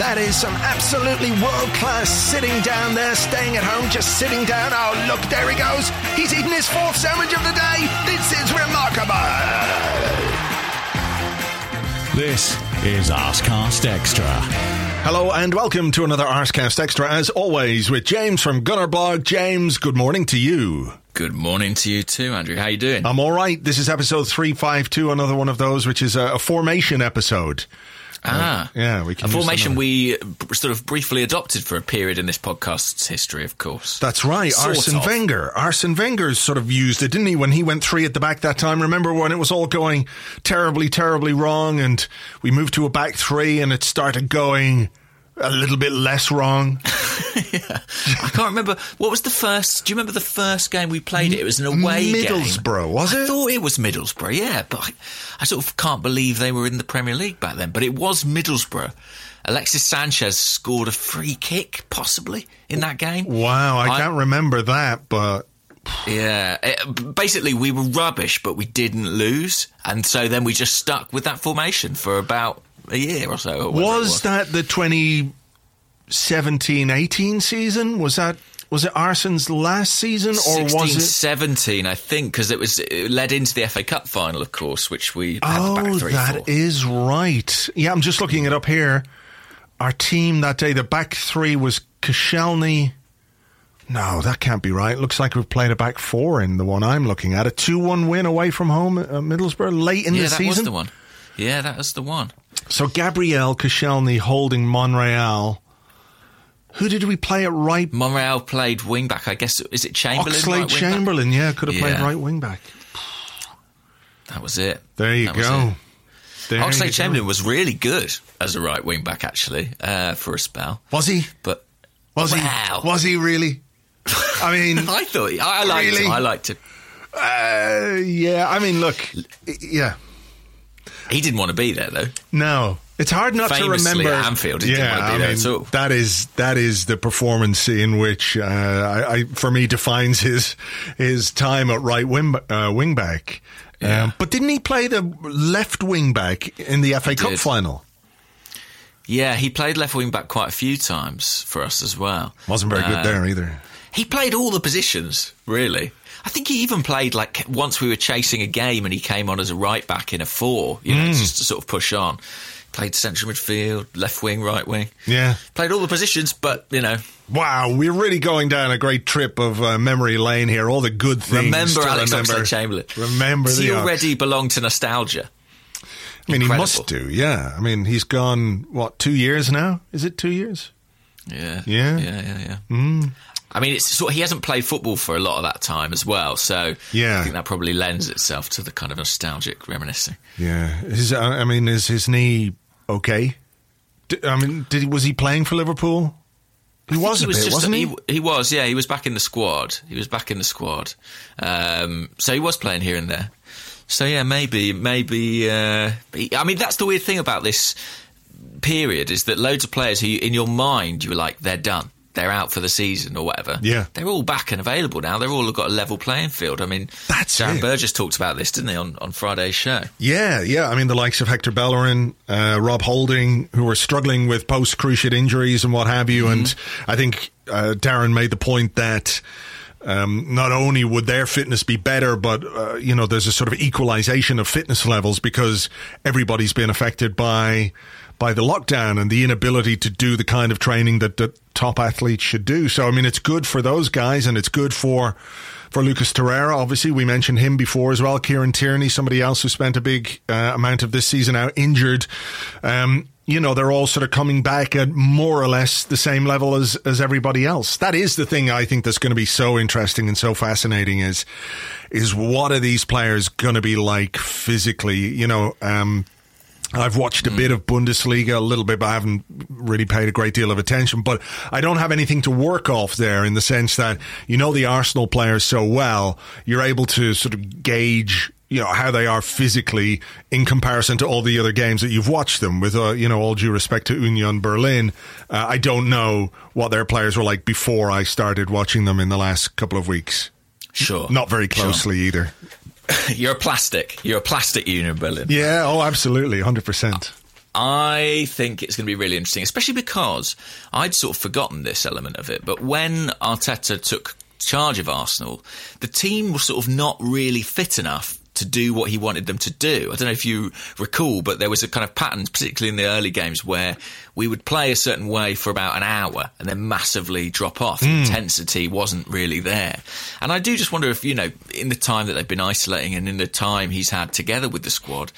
That is some absolutely world class sitting down there, staying at home, just sitting down. Oh, look, there he goes. He's eating his fourth sandwich of the day. This is remarkable. This is Arscast Extra. Hello and welcome to another Arscast Extra, as always, with James from Gunner Blog. James, good morning to you. Good morning to you too, Andrew. How you doing? I'm all right. This is episode 352, another one of those, which is a, a formation episode. Ah, Uh, yeah, we can a formation we sort of briefly adopted for a period in this podcast's history, of course. That's right, Sort Arsene of. Wenger. Arsene Wenger sort of used it, didn't he, when he went three at the back that time? Remember when it was all going terribly, terribly wrong and we moved to a back three and it started going a little bit less wrong? I can't remember what was the first. Do you remember the first game we played? It, it was an away game. Middlesbrough, was it? I thought it was Middlesbrough, yeah, but I, I sort of can't believe they were in the Premier League back then. But it was Middlesbrough. Alexis Sanchez scored a free kick, possibly in that game. Wow, I, I- can't remember that, but Yeah, it, basically we were rubbish, but we didn't lose, and so then we just stuck with that formation for about a year or so. or whatever was that the 2017-18 season? Was that was it Arsene's last season or 16, was it 17, I think, because it was it led into the FA Cup final, of course, which we had the Oh, back three that for. is right. Yeah, I'm just looking it up here. Our team that day, the back three was Koscielny. No, that can't be right. Looks like we've played a back four in the one I'm looking at. A 2-1 win away from home at Middlesbrough late in yeah, the season. Yeah, that was the one. Yeah, that was the one. So Gabriel Koscielny holding Monreal. Who did we play at right? Monreal played wing back. I guess is it Chamberlain? Oxlade right wing back? Chamberlain, yeah, could have played right wing back. That was it. There you That go. There you Oxlade go. Chamberlain was really good as a right wing back, actually, uh, for a spell. Was he? But Was Wow. he? Was he really? I mean, I thought I liked Really? him. I liked him. uh, yeah. I mean, look, yeah. He didn't want to be there though. No, it's hard not to remember. Anfield, he yeah, be I mean, at that is that is the performance in which uh, I, I, for me, defines his his time at right wing uh, wing back. Yeah. Um, but didn't he play the left wing back in the FA Cup did. final? Yeah, he played left wing back quite a few times for us as well. Wasn't very Uh, good there either. He played all the positions, really. I think he even played like once we were chasing a game and he came on as a right back in a four, you know, just to sort of push on. Played central midfield, left wing, right wing. Yeah. Played all the positions, but you know, Wow, we're really going down a great trip of uh, memory lane here. All the good things. remember Alex remember. Oxlade-Chamberlain. Remember the he already belonged to nostalgia? I mean, he must do. Yeah. I mean, he's gone what two years now? Is it two years? Yeah, Yeah. yeah, yeah, yeah. Mm. I mean, it's sort. He hasn't played football for a lot of that time as well, so Yeah. I think that probably lends itself to the kind of nostalgic reminiscing. Yeah. Is, uh, I mean, is his knee okay? D- I mean, did he, was he playing for Liverpool? He was he a was bit, wasn't he? he, he was, yeah. He was back in the squad. He was back in the squad. Um, so he was playing here and there. So yeah, maybe, maybe. Uh, I mean, that's the weird thing about this period is that loads of players who, in your mind, you were like, they're done. They're out for the season or whatever. Yeah. they're all back and available now. They're all got a level playing field. I mean, That's Darren it. Burgess talked about this, didn't he, on, on Friday's show? Yeah, yeah. I mean, the likes of Hector Bellerin, uh, Rob Holding, who were struggling with post cruciate injuries and what have you. And I think uh, Darren made the point that um, not only would their fitness be better, but uh, you know, there's a sort of equalization of fitness levels because everybody's been affected by by the lockdown and the inability to do the kind of training that the top athletes should do. So, I mean, it's good for those guys, and it's good for for Lucas Torreira. Obviously, we mentioned him before as well. Kieran Tierney, somebody else who spent a big uh, amount of this season out injured. Um, you know, they're all sort of coming back at more or less the same level as, as everybody else. That is the thing I think that's going to be so interesting and so fascinating is, is what are these players going to be like physically? You know, um, I've watched a bit of Bundesliga, a little bit, but I haven't really paid a great deal of attention. But I don't have anything to work off there in the sense that you know the Arsenal players so well, you're able to sort of gauge you know how they are physically in comparison to all the other games that you've watched them with uh, you know all due respect to Union Berlin uh, I don't know what their players were like before I started watching them in the last couple of weeks Sure. not very closely Sure. either You're a plastic. You're a plastic Union Berlin. yeah oh absolutely 100% I think it's going to be really interesting, especially because I'd sort of forgotten this element of it. But when Arteta took charge of Arsenal, the team was sort of not really fit enough to do what he wanted them to do. I don't know if you recall, but there was a kind of pattern, particularly in the early games, where we would play a certain way for about an hour and then massively drop off. The hmm. intensity wasn't really there. And I do just wonder if, you know, in the time that they've been isolating and in the time he's had together with the squad,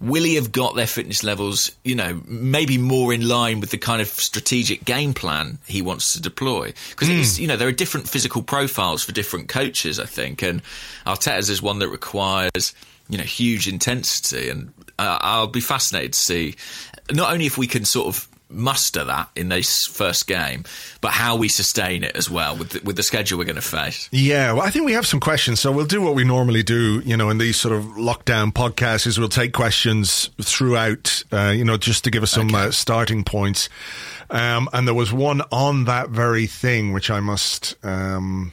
will he have got their fitness levels, you know, maybe more in line with the kind of strategic game plan he wants to deploy? Because, you know, there are different physical profiles for different coaches, I think. And Arteta's is one that requires, you know, huge intensity. And uh, I'll be fascinated to see not only if we can sort of muster that in this first game, but how we sustain it as well with the, with the schedule we're going to face. Yeah, well, I think we have some questions. So we'll do what we normally do, you know, in these sort of lockdown podcasts is we'll take questions throughout, uh, you know, just to give us some uh, starting points. Um, and there was one on that very thing, which I must um,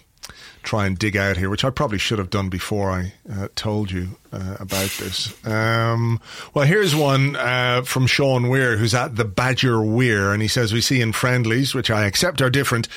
try and dig out here, which I probably should have done before I uh, told you uh, about this. Um, well, here's one uh, from Sean Weir, who's at the Badger Weir, and he says, We see in friendlies, which I accept are different,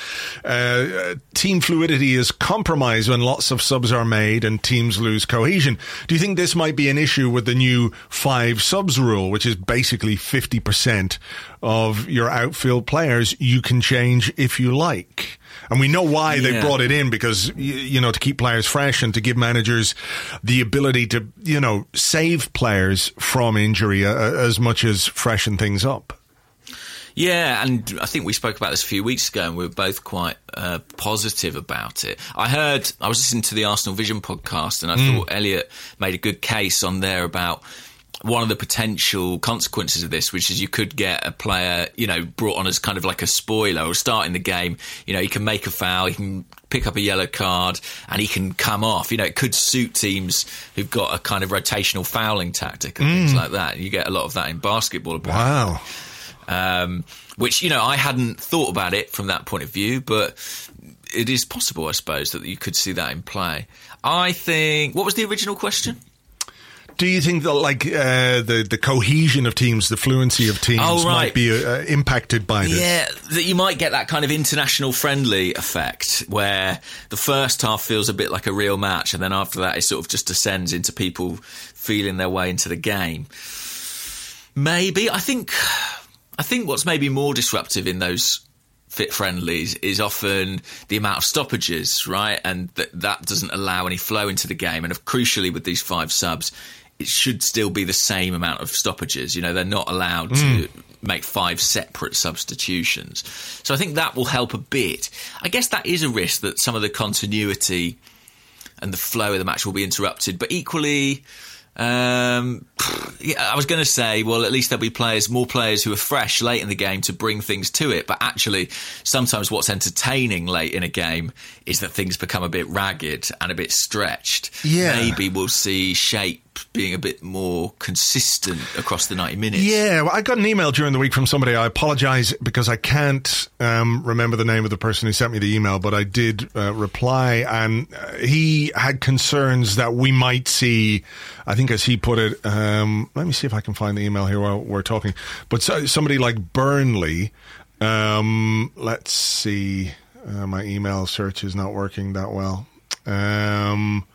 uh, team fluidity is compromised when lots of subs are made and teams lose cohesion. Do you think this might be an issue with the new five subs rule, which is basically 50% of your outfield players you can change if you like? And we know why they brought it in because, you know, to keep players fresh and to give managers the ability to, you know, save players from injury uh, as much as freshen things up. Yeah, and I think we spoke about this a few weeks ago, and we were both quite uh, positive about it. I heard, I was listening to the Arsenal Vision podcast, and I thought Elliot made a good case on there about one of the potential consequences of this, which is you could get a player, you know, brought on as kind of like a spoiler or starting the game. You know, he can make a foul, he can pick up a yellow card, and he can come off. You know, it could suit teams who've got a kind of rotational fouling tactic and things like that. You get a lot of that in basketball. apparently Wow. um, which you know I hadn't thought about it from that point of view, but it is possible, I suppose, that you could see that in play. I think. What was the original question? Do you think that, like, uh, the, the cohesion of teams, the fluency of teams Oh, right. might be uh, impacted by this? Yeah, that you might get that kind of international friendly effect where the first half feels a bit like a real match, and then after that, it sort of just descends into people feeling their way into the game. Maybe I think I think what's maybe more disruptive in those fit friendlies is often the amount of stoppages, right? And that that doesn't allow any flow into the game. And of crucially, with these five subs, it should still be the same amount of stoppages. You know, they're not allowed to make five separate substitutions. So I think that will help a bit. I guess that is a risk that some of the continuity and the flow of the match will be interrupted. But equally, um, yeah, I was going to say, well, at least there'll be players, more players who are fresh late in the game to bring things to it. But actually, sometimes what's entertaining late in a game is that things become a bit ragged and a bit stretched. Yeah. Maybe we'll see shape being a bit more consistent across the 90 minutes. Yeah, well, I got an email during the week from somebody. I apologize because I can't um, remember the name of the person who sent me the email, but I did uh, reply, and uh, he had concerns that we might see. I think, as he put it, um, let me see if I can find the email here while we're talking. But so, somebody like Burnley, um, let's see. Uh, my email search is not working that well. Um,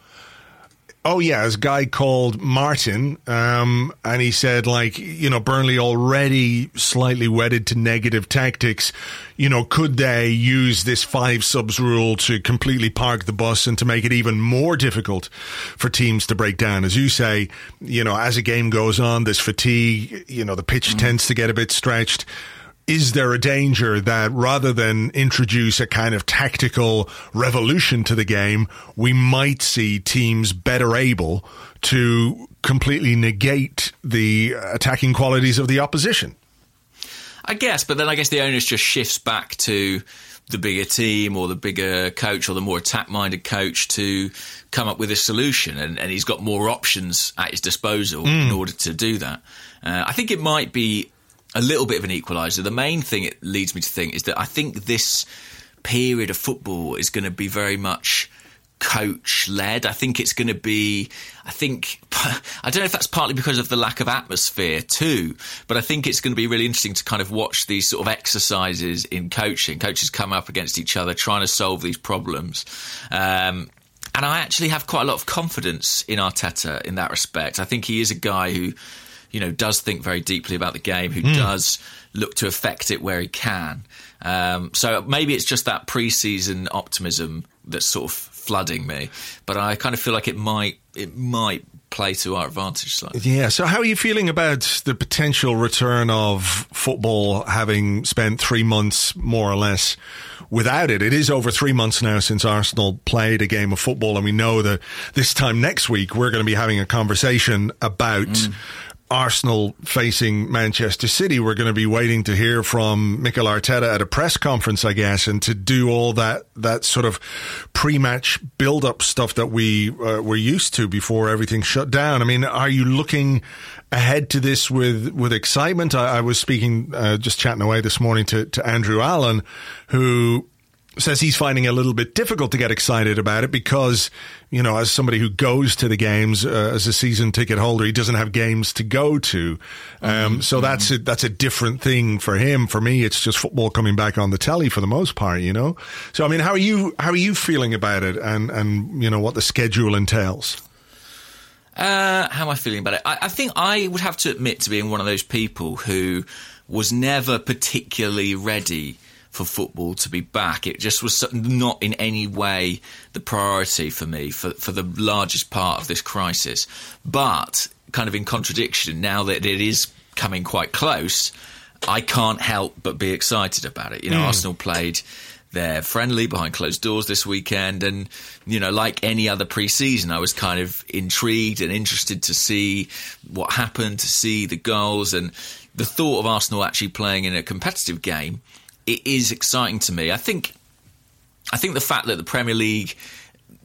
Oh yeah, this guy called Martin, um, and he said like you know Burnley already slightly wedded to negative tactics. You know, could they use this five subs rule to completely park the bus and to make it even more difficult for teams to break down? As you say, you know, as a game goes on, there's fatigue. You know, the pitch mm. tends to get a bit stretched is there a danger that rather than introduce a kind of tactical revolution to the game, we might see teams better able to completely negate the attacking qualities of the opposition? I guess, but then I guess the onus just shifts back to the bigger team or the bigger coach or the more attack minded coach to come up with a solution. And, and, he's got more options at his disposal mm. in order to do that. Uh, I think it might be a little bit of an equaliser. The main thing it leads me to think is that I think this period of football is going to be very much coach led. I think it's going to be, I think, I don't know if that's partly because of the lack of atmosphere too, but I think it's going to be really interesting to kind of watch these sort of exercises in coaching. Coaches come up against each other trying to solve these problems. Um, and I actually have quite a lot of confidence in Arteta in that respect. I think he is a guy who you know, does think very deeply about the game, who mm. does look to affect it where he can. Um, so maybe it's just that preseason optimism that's sort of flooding me, but I kind of feel like it might it might play to our advantage slightly. Yeah. So, how are you feeling about the potential return of football, having spent three months more or less? Without it, it is over three months now since Arsenal played a game of football, and we know that this time next week we're going to be having a conversation about mm. Arsenal facing Manchester City. We're going to be waiting to hear from Mikel Arteta at a press conference, I guess, and to do all that that sort of pre-match build-up stuff that we uh, were used to before everything shut down. I mean, are you looking ahead to this with with excitement? I, I was speaking, uh, just chatting away this morning to to Andrew Allen, who says he's finding it a little bit difficult to get excited about it because, you know, as somebody who goes to the games uh, as a season ticket holder, he doesn't have games to go to. Um, mm-hmm. So that's a, that's a different thing for him. For me, it's just football coming back on the telly for the most part, you know. So I mean, how are you how are you feeling about it, and and you know what the schedule entails? Uh, how am I feeling about it? I, I think I would have to admit to being one of those people who was never particularly ready for football to be back. It just was not in any way the priority for me for, for the largest part of this crisis. But, kind of in contradiction, now that it is coming quite close, I can't help but be excited about it. You know, mm. Arsenal played their friendly behind closed doors this weekend. And, you know, like any other preseason, I was kind of intrigued and interested to see what happened, to see the goals. And the thought of Arsenal actually playing in a competitive game it is exciting to me. I think I think the fact that the Premier League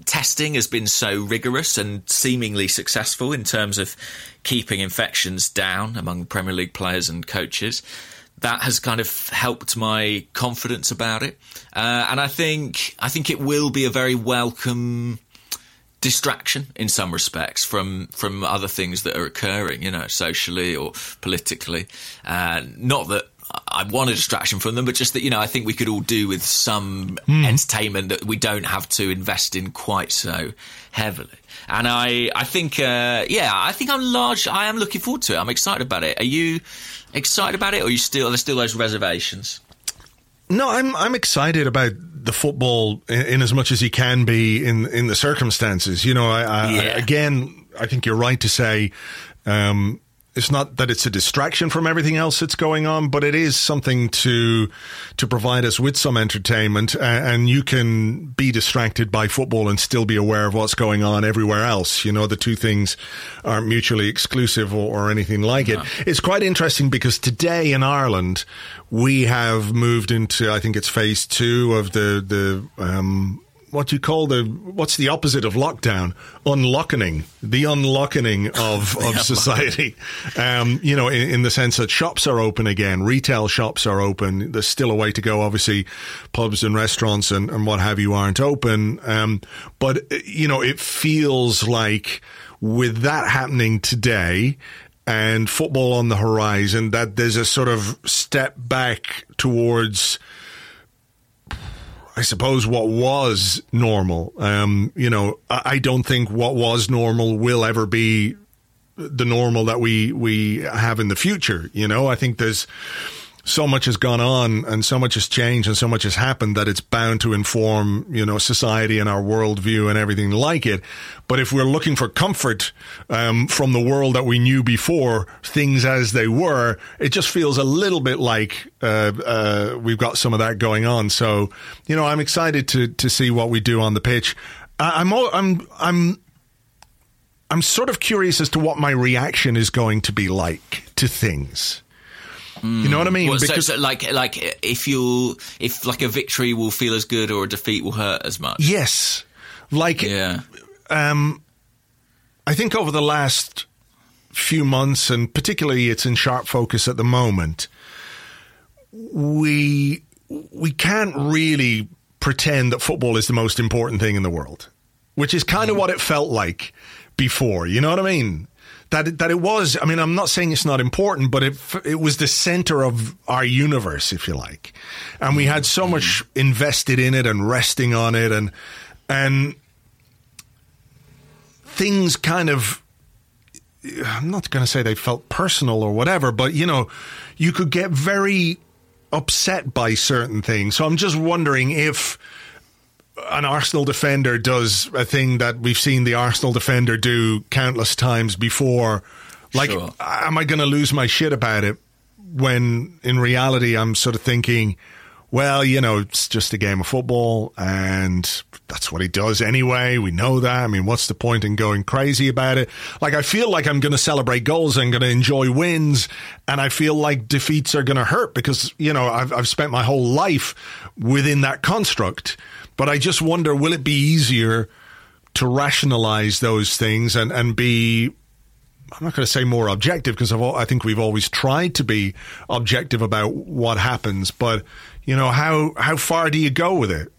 testing has been so rigorous and seemingly successful in terms of keeping infections down among Premier League players and coaches. That has kind of helped my confidence about it, uh, and I think I think it will be a very welcome distraction in some respects from from other things that are occurring, you know, socially or politically. Uh, not that I want a distraction from them, but just that you know, I think we could all do with some mm. entertainment that we don't have to invest in quite so heavily. And I, I think, uh, yeah, I think I'm large. I am looking forward to it. I'm excited about it. Are you excited about it, or are you still? Are there still those reservations? No, I'm I'm excited about the football in, in, as much as he can be in in the circumstances. You know, I, I, yeah. I again, I think you're right to say. Um, it's not that it's a distraction from everything else that's going on, but it is something to to provide us with some entertainment, and you can be distracted by football and still be aware of what's going on everywhere else. You know, the two things aren't mutually exclusive or, or anything like it. It's quite interesting because today in Ireland we have moved into, I think it's phase two of the the um, what you call the what's the opposite of lockdown? Unlocking, the unlocking of of society. Um, you know, in, in, the sense that shops are open again, retail shops are open. There's still a way to go. Obviously, pubs and restaurants and, and what have you aren't open. Um, but you know, it feels like with that happening today and football on the horizon, that there's a sort of step back towards I suppose what was normal. Um, you know, I, don't think what was normal will ever be the normal that we we have in the future. You know, I think there's so much has gone on and so much has changed and so much has happened that it's bound to inform, you know, society and our worldview and everything like it. But if we're looking for comfort um, from the world that we knew before, things as they were, it just feels a little bit like uh, uh, we've got some of that going on. So, you know, I'm excited to to see what we do on the pitch. I- I'm I'm I'm I'm sort of curious as to what my reaction is going to be like to things. You know what I mean? Well, so, Because- so like like if you if like a victory will feel as good or a defeat will hurt as much. yes, like Yeah. um, I think over the last few months, and particularly it's in sharp focus at the moment, we we can't really pretend that football is the most important thing in the world, which is kind of what it felt like before. You know what I mean? That it, that it was. I mean, I'm not saying it's not important, but it it was the center of our universe, if you like, and we had so much invested in it and resting on it, and and things kind of I'm not going to say they felt personal or whatever, but you know, you could get very upset by certain things. So I'm just wondering if an Arsenal defender does a thing that we've seen the Arsenal defender do countless times before. Like, Sure. am I going to lose my shit about it when in reality I'm sort of thinking, well, you know, it's just a game of football and that's what he does anyway. We know that. I mean, what's the point in going crazy about it? Like, I feel like I'm going to celebrate goals. I'm going to enjoy wins. And I feel like defeats are going to hurt because, you know, I've, I've spent my whole life within that construct. But I just wonder, will it be easier to rationalize those things and, and be I'm not going to say more objective because I think we've always tried to be objective about what happens. But you know, how how far do you go with it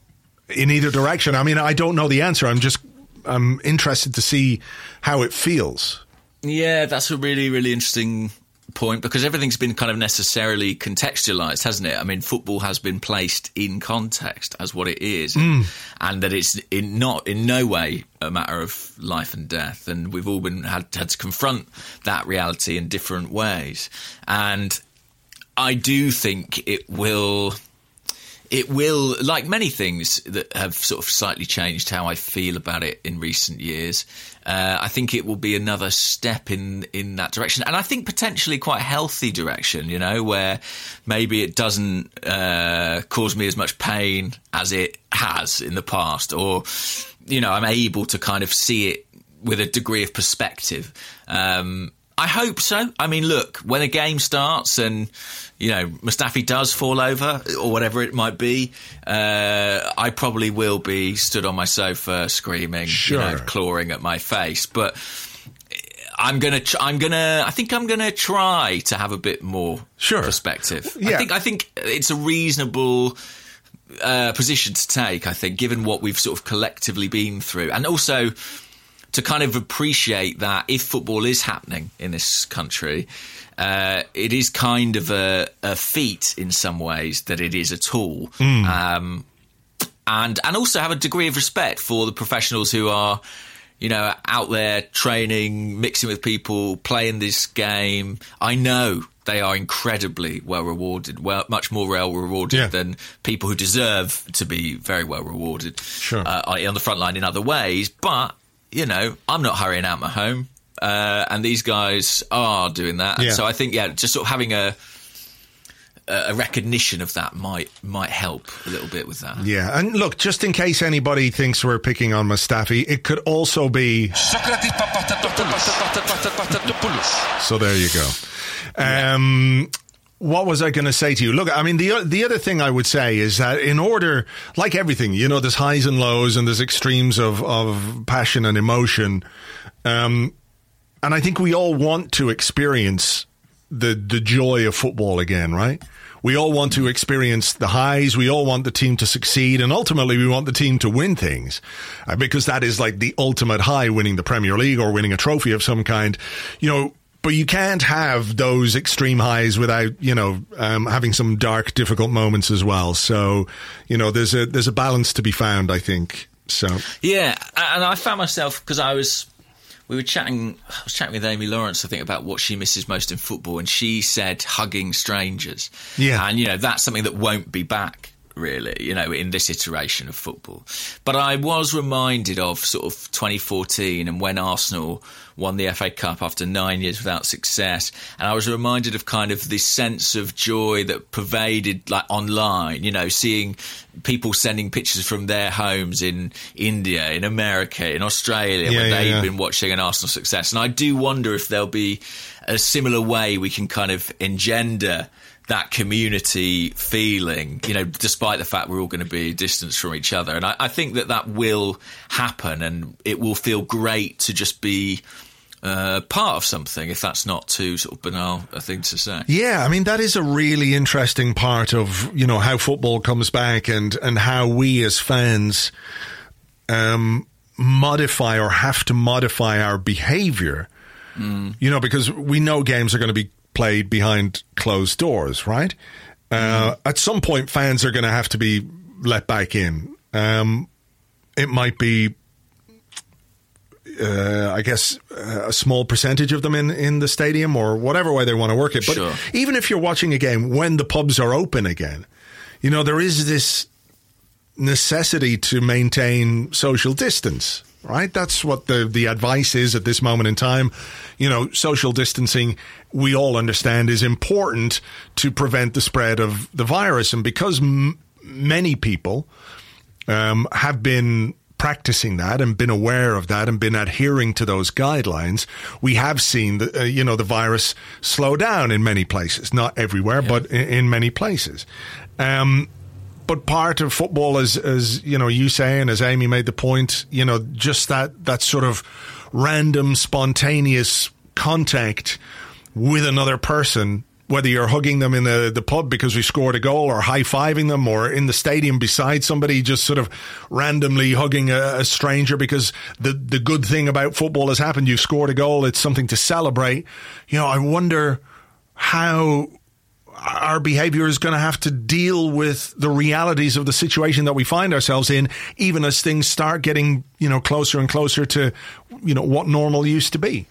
in either direction? I mean, I don't know the answer. I'm just I'm interested to see how it feels. Yeah, that's a really, really interesting point because everything's been kind of necessarily contextualized, hasn't it? I mean, football has been placed in context as what it is, and, hmm. and that it's in not in no way a matter of life and death. And we've all been had, had to confront that reality in different ways. And I do think it will it will, like many things that have sort of slightly changed how I feel about it in recent years. Uh, I think it will be another step in in that direction, and I think potentially quite healthy direction. You know, where maybe it doesn't uh, cause me as much pain as it has in the past, or you know, I'm able to kind of see it with a degree of perspective. Um, I hope so. I mean, look, when a game starts and you know Mustafi does fall over or whatever it might be, uh, I probably will be stood on my sofa screaming, you know, clawing at my face. But I'm gonna, tr- I'm gonna, I think I'm gonna try to have a bit more Sure. perspective. Yeah. I think, I think it's a reasonable uh, position to take. I think, given what we've sort of collectively been through, and also to kind of appreciate that if football is happening in this country, uh, it is kind of a, a feat in some ways that it is at all. Um, and and also have a degree of respect for the professionals who are, you know, out there training, mixing with people, playing this game. I know they are incredibly well rewarded, well much more well rewarded Yeah. than people who deserve to be very well rewarded. Sure. uh, on the front line in other ways, but you know, I'm not hurrying out my home. Uh, and these guys are doing that, Yeah. so I think, yeah, just sort of having a a recognition of that might might help a little bit with that. Yeah, and look, just in case anybody thinks we're picking on Mustafi, it could also be. So there you go. Um, what was I going to say to you? Look, I mean, the the other thing I would say is that in order, like everything, you know, there's highs and lows and there's extremes of of passion and emotion, um, and I think we all want to experience the the joy of football again, right? We all want to experience the highs. We all want the team to succeed, and ultimately, we want the team to win things, uh, because that is like the ultimate high: winning the Premier League or winning a trophy of some kind. You know, but you can't have those extreme highs without you know um, having some dark, difficult moments as well. So you know, there's a there's a balance to be found. I think so. Yeah, and I found myself because I was. We were chatting. I was chatting with Amy Lawrence, I think, about what she misses most in football, and she said hugging strangers. Yeah. and you know that's something that won't be back really, you know, in this iteration of football. But I was reminded of sort of 2014 and when Arsenal won the FA Cup after nine years without success. And I was reminded of kind of this sense of joy that pervaded like online, you know, seeing people sending pictures from their homes in India, in America, in Australia, Yeah, where yeah, they've yeah. been watching an Arsenal success. And I do wonder if there'll be a similar way we can kind of engender that community feeling, you know, despite the fact we're all going to be distanced from each other. And I, I think that that will happen and it will feel great to just be uh, part of something, if that's not too sort of banal a thing to say. Yeah, I mean that is a really interesting part of you know how football comes back and and how we as fans um, modify or have to modify our behavior. You know, because we know games are going to be played behind closed doors, right? Uh, at some point, fans are going to have to be let back in. Um, it might be uh, I guess uh, a small percentage of them in, in the stadium or whatever way they want to work it. But Sure. even if you're watching a game when the pubs are open again, you know, there is this necessity to maintain social distance, right? That's what the, the advice is at this moment in time. You know, social distancing, we all understand, is important to prevent the spread of the virus. And because m- many people um, have been practicing that and been aware of that and been adhering to those guidelines, we have seen the, uh, you know the virus slow down in many places, not everywhere, but in, in many places. Um, but part of football, as as you know, you say, and as Amy made the point, you know, just that that sort of random, spontaneous contact with another person, whether you're hugging them in the, the pub because we scored a goal or high fiving them or in the stadium beside somebody, just sort of randomly hugging a, a stranger because the, the good thing about football has happened. You've scored a goal. It's something to celebrate. You know, I wonder how our behavior is going to have to deal with the realities of the situation that we find ourselves in, even as things start getting, you know, closer and closer to, you know, what normal used to be.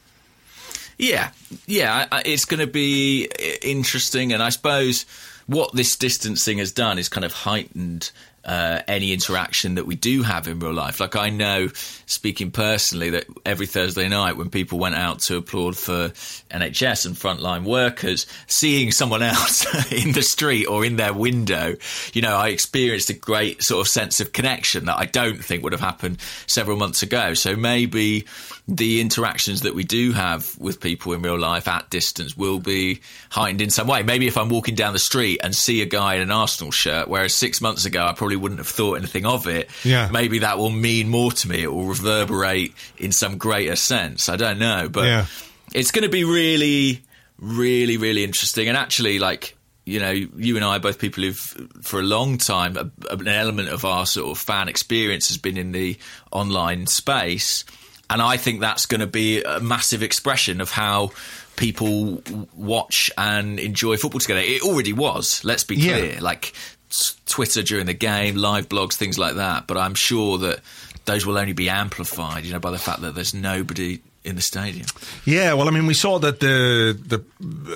Yeah, yeah, it's going to be interesting, and I suppose what this distancing has done is kind of heightened uh, any interaction that we do have in real life. Like I know, speaking personally, that every Thursday night when people went out to applaud for NHS and frontline workers, seeing someone else in the street or in their window, you know, I experienced a great sort of sense of connection that I don't think would have happened several months ago. So maybe the interactions that we do have with people in real life at distance will be heightened in some way. Maybe if I'm walking down the street and see a guy in an Arsenal shirt, whereas six months ago I probably wouldn't have thought anything of it. Yeah. Maybe that will mean more to me. It will reverberate in some greater sense. I don't know, but Yeah. it's going to be really, really, really interesting. And actually, like you know, you and I are both people who've, for a long time, a, an element of our sort of fan experience has been in the online space, and I think that's going to be a massive expression of how people watch and enjoy football together. It already was. Let's be Yeah. clear, like s- Twitter during the game, live blogs, things like that. But I'm sure that those will only be amplified, you know, by the fact that there's nobody in the stadium. Yeah, well, I mean, we saw that the the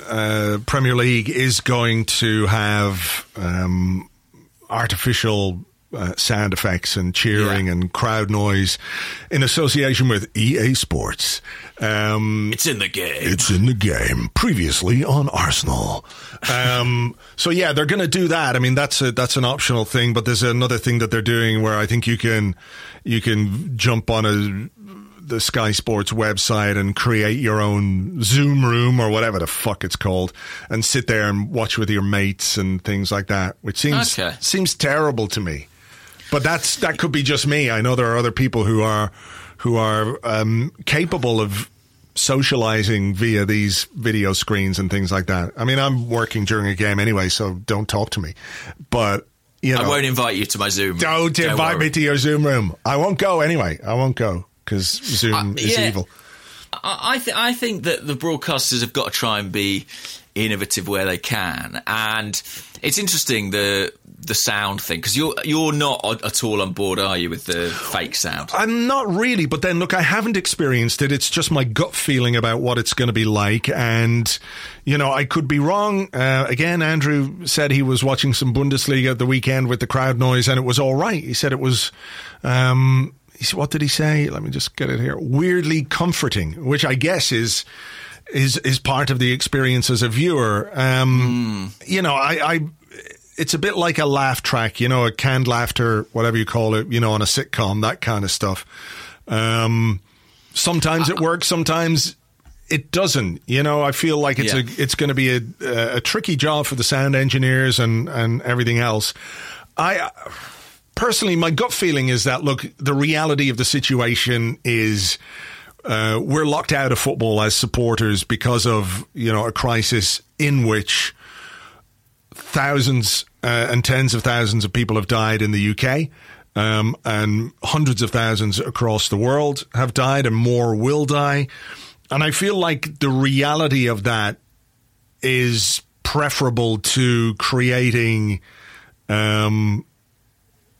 uh, Premier League is going to have um, artificial uh, sound effects and cheering Yeah. and crowd noise in association with EA Sports. Um, It's in the game. It's in the game. Previously on Arsenal. Um, so yeah, they're going to do that. I mean, that's a, that's an optional thing, but there's another thing that they're doing where I think you can you can jump on a the Sky Sports website and create your own Zoom room or whatever the fuck it's called, and sit there and watch with your mates and things like that, which seems Okay. seems terrible to me. But that's that could be just me. I know there are other people who are who are um, capable of socializing via these video screens and things like that. I mean, I'm working during a game anyway, so don't talk to me. But you know, I won't invite you to my Zoom. don't invite worry. me to your Zoom room. I won't go anyway. I won't go because Zoom Uh, is yeah. evil. I, I, th- I think that the broadcasters have got to try and be innovative where they can, and it's interesting the the sound thing because you're you're not at all on board, are you, with the fake sound? I'm not really, but then look, I haven't experienced it. It's just my gut feeling about what it's going to be like, and you know, I could be wrong. Uh, again, Andrew said he was watching some Bundesliga at the weekend with the crowd noise, and it was all right. He said it was. Um, what did he say? Let me just get it here. Weirdly comforting, which I guess is is is part of the experience as a viewer. Um, mm. You know, I, I it's a bit like a laugh track, you know, a canned laughter, whatever you call it, you know, on a sitcom, that kind of stuff. Um, sometimes it works, sometimes it doesn't. You know, I feel like it's yeah. a it's going to be a, a tricky job for the sound engineers and and everything else. I personally, my gut feeling is that look, the reality of the situation is. Uh, we're locked out of football as supporters because of you know a crisis in which thousands uh, and tens of thousands of people have died in the UK. Um, and hundreds of thousands across the world have died, and more will die. And I feel like the reality of that is preferable to creating, um,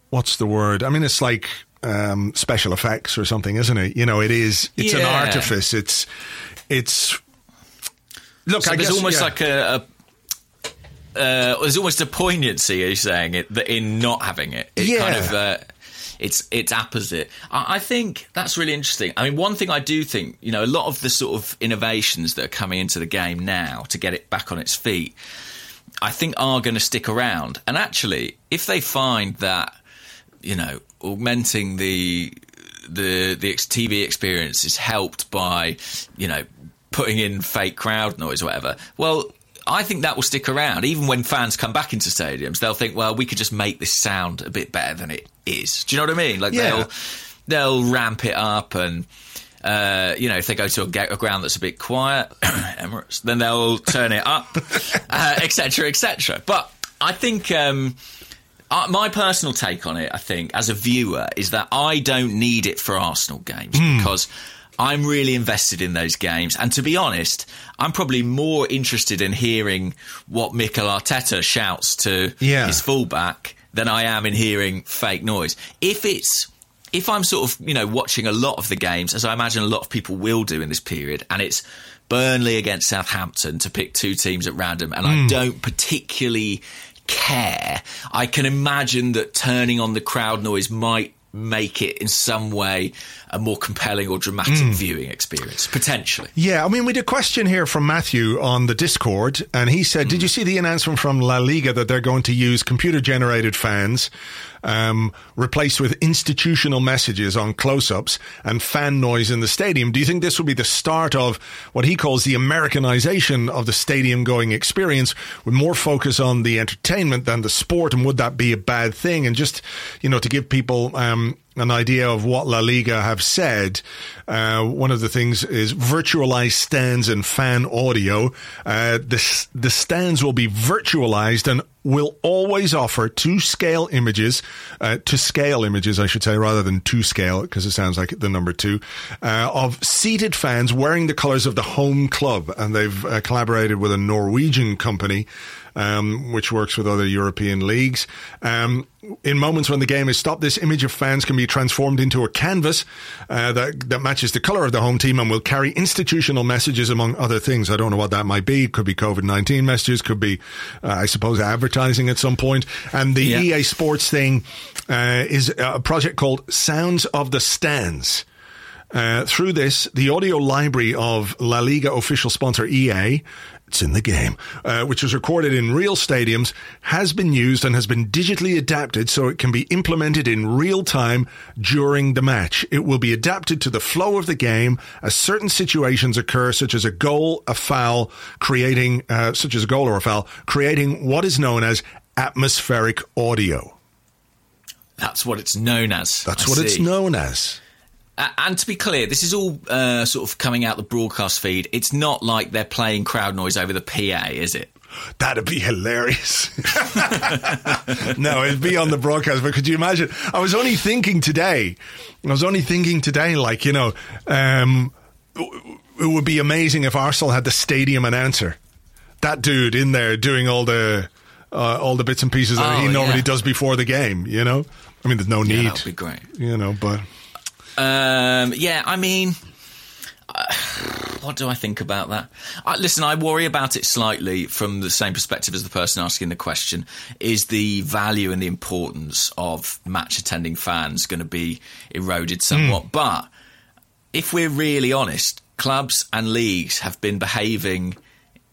what's the word? I mean, it's like um, special effects or something, isn't it? You know, it is. It's yeah. an artifice. It's it's. Look, so I there's guess, almost yeah. like a, a uh, there's almost a poignancy, are you saying it, that in not having it? it yeah. Kind of, uh, it's it's opposite. I, I, think that's really interesting. I mean, one thing I do think, you know, a lot of the sort of innovations that are coming into the game now to get it back on its feet, I think are going to stick around. And actually, if they find that, you know, augmenting the the the TV experience is helped by, you know, putting in fake crowd noise or whatever. Well, I think that will stick around. Even when fans come back into stadiums, they'll think, well, we could just make this sound a bit better than it is. Do you know what I mean? Like yeah. they'll they'll ramp it up and. Uh, you know, if they go to a, a ground that's a bit quiet, Emirates, then they'll turn it up, etc., uh, etc. Et but I think um, uh, my personal take on it, I think, as a viewer, is that I don't need it for Arsenal games mm. because I'm really invested in those games. And to be honest, I'm probably more interested in hearing what Mikel Arteta shouts to yeah. his fullback than I am in hearing fake noise. If it's if I'm sort of, you know, watching a lot of the games, as I imagine a lot of people will do in this period, and it's Burnley against Southampton to pick two teams at random, and mm. I hmm. don't particularly care, I can imagine that turning on the crowd noise might make it in some way a more compelling or dramatic mm. viewing experience, potentially. Yeah, I mean, we had a question here from Matthew on the Discord, and he said, mm. Did you see the announcement from La Liga that they're going to use computer generated fans um, replaced with institutional messages on close ups and fan noise in the stadium. Do you think this will be the start of what he calls the Americanization of the stadium going experience with more focus on the entertainment than the sport? And would that be a bad thing? And just, you know, to give people, um, an idea of what La Liga have said. Uh, one of the things is virtualized stands and fan audio. Uh, the, the stands will be virtualized and will always offer two scale images, uh, to scale images, I should say, rather than two scale, because it sounds like the number two, uh, of seated fans wearing the colors of the home club. And they've uh, collaborated with a Norwegian company um, which works with other European leagues. Um, in moments when the game is stopped, this image of fans can be transformed into a canvas uh, that, that matches the color of the home team and will carry institutional messages, among other things. I don't know what that might be. Could be COVID 19 messages, could be, uh, I suppose, advertising at some point. And the yeah. EA Sports thing uh, is a project called Sounds of the Stands. Uh, through this, the audio library of La Liga official sponsor EA it's in the game, uh, which was recorded in real stadiums, has been used and has been digitally adapted so it can be implemented in real time during the match. It will be adapted to the flow of the game as certain situations occur, such as a goal, a foul, creating, uh, such as a goal or a foul, creating what is known as atmospheric audio. That's what it's known as. That's I what see. it's known as. And to be clear, this is all uh, sort of coming out the broadcast feed. It's not like they're playing crowd noise over the PA, is it? That'd be hilarious. no, it'd be on the broadcast. But could you imagine? I was only thinking today. I was only thinking today, like you know, um, it would be amazing if Arsenal had the stadium announcer, that dude in there doing all the uh, all the bits and pieces that Oh, he normally yeah. does before the game. You know, I mean, there's no Yeah, need. that would be great. You know, but Um, yeah, I mean, uh, what do I think about that? I, listen, I worry about it slightly from the same perspective as the person asking the question. Is the value and the importance of match attending fans going to be eroded somewhat? But if we're really honest, clubs and leagues have been behaving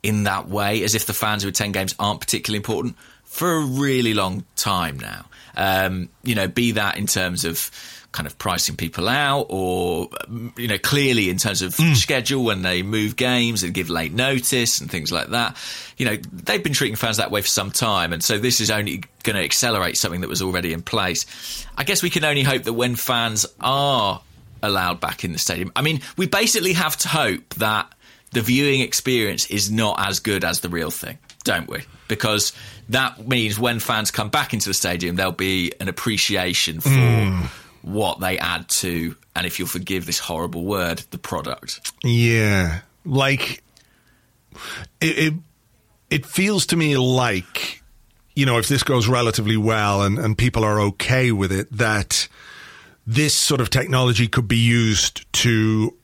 in that way as if the fans who attend games aren't particularly important for a really long time now. Um, you know, be that in terms of kind of pricing people out or, um, you know, clearly in terms of schedule when they move games and give late notice and things like that. You know, they've been treating fans that way for some time. And so this is only going to accelerate something that was already in place. I guess we can only hope that when fans are allowed back in the stadium, I mean, we basically have to hope that the viewing experience is not as good as the real thing, don't we? Because that means when fans come back into the stadium, there'll be an appreciation for what they add to, and if you'll forgive this horrible word, the product. yeah, like it, it. It feels to me like you know, if this goes relatively well and and people are okay with it, that this sort of technology could be used to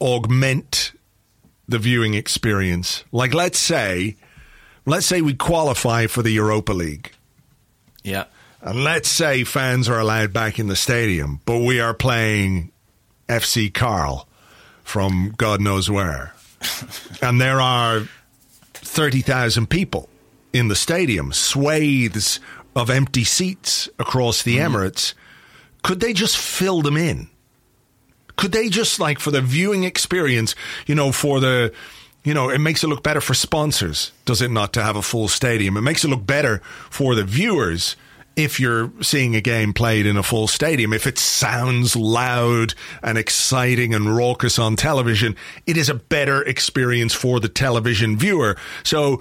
augment the viewing experience. Like, let's say, let's say we qualify for the Europa League. Yeah. And let's say fans are allowed back in the stadium, but we are playing FC Carl from God knows where. and there are 30,000 people in the stadium, swathes of empty seats across the mm-hmm. Emirates. Could they just fill them in? Could they just, like, for the viewing experience, you know, for the. You know, it makes it look better for sponsors, does it not, to have a full stadium? It makes it look better for the viewers if you're seeing a game played in a full stadium, if it sounds loud and exciting and raucous on television, it is a better experience for the television viewer. So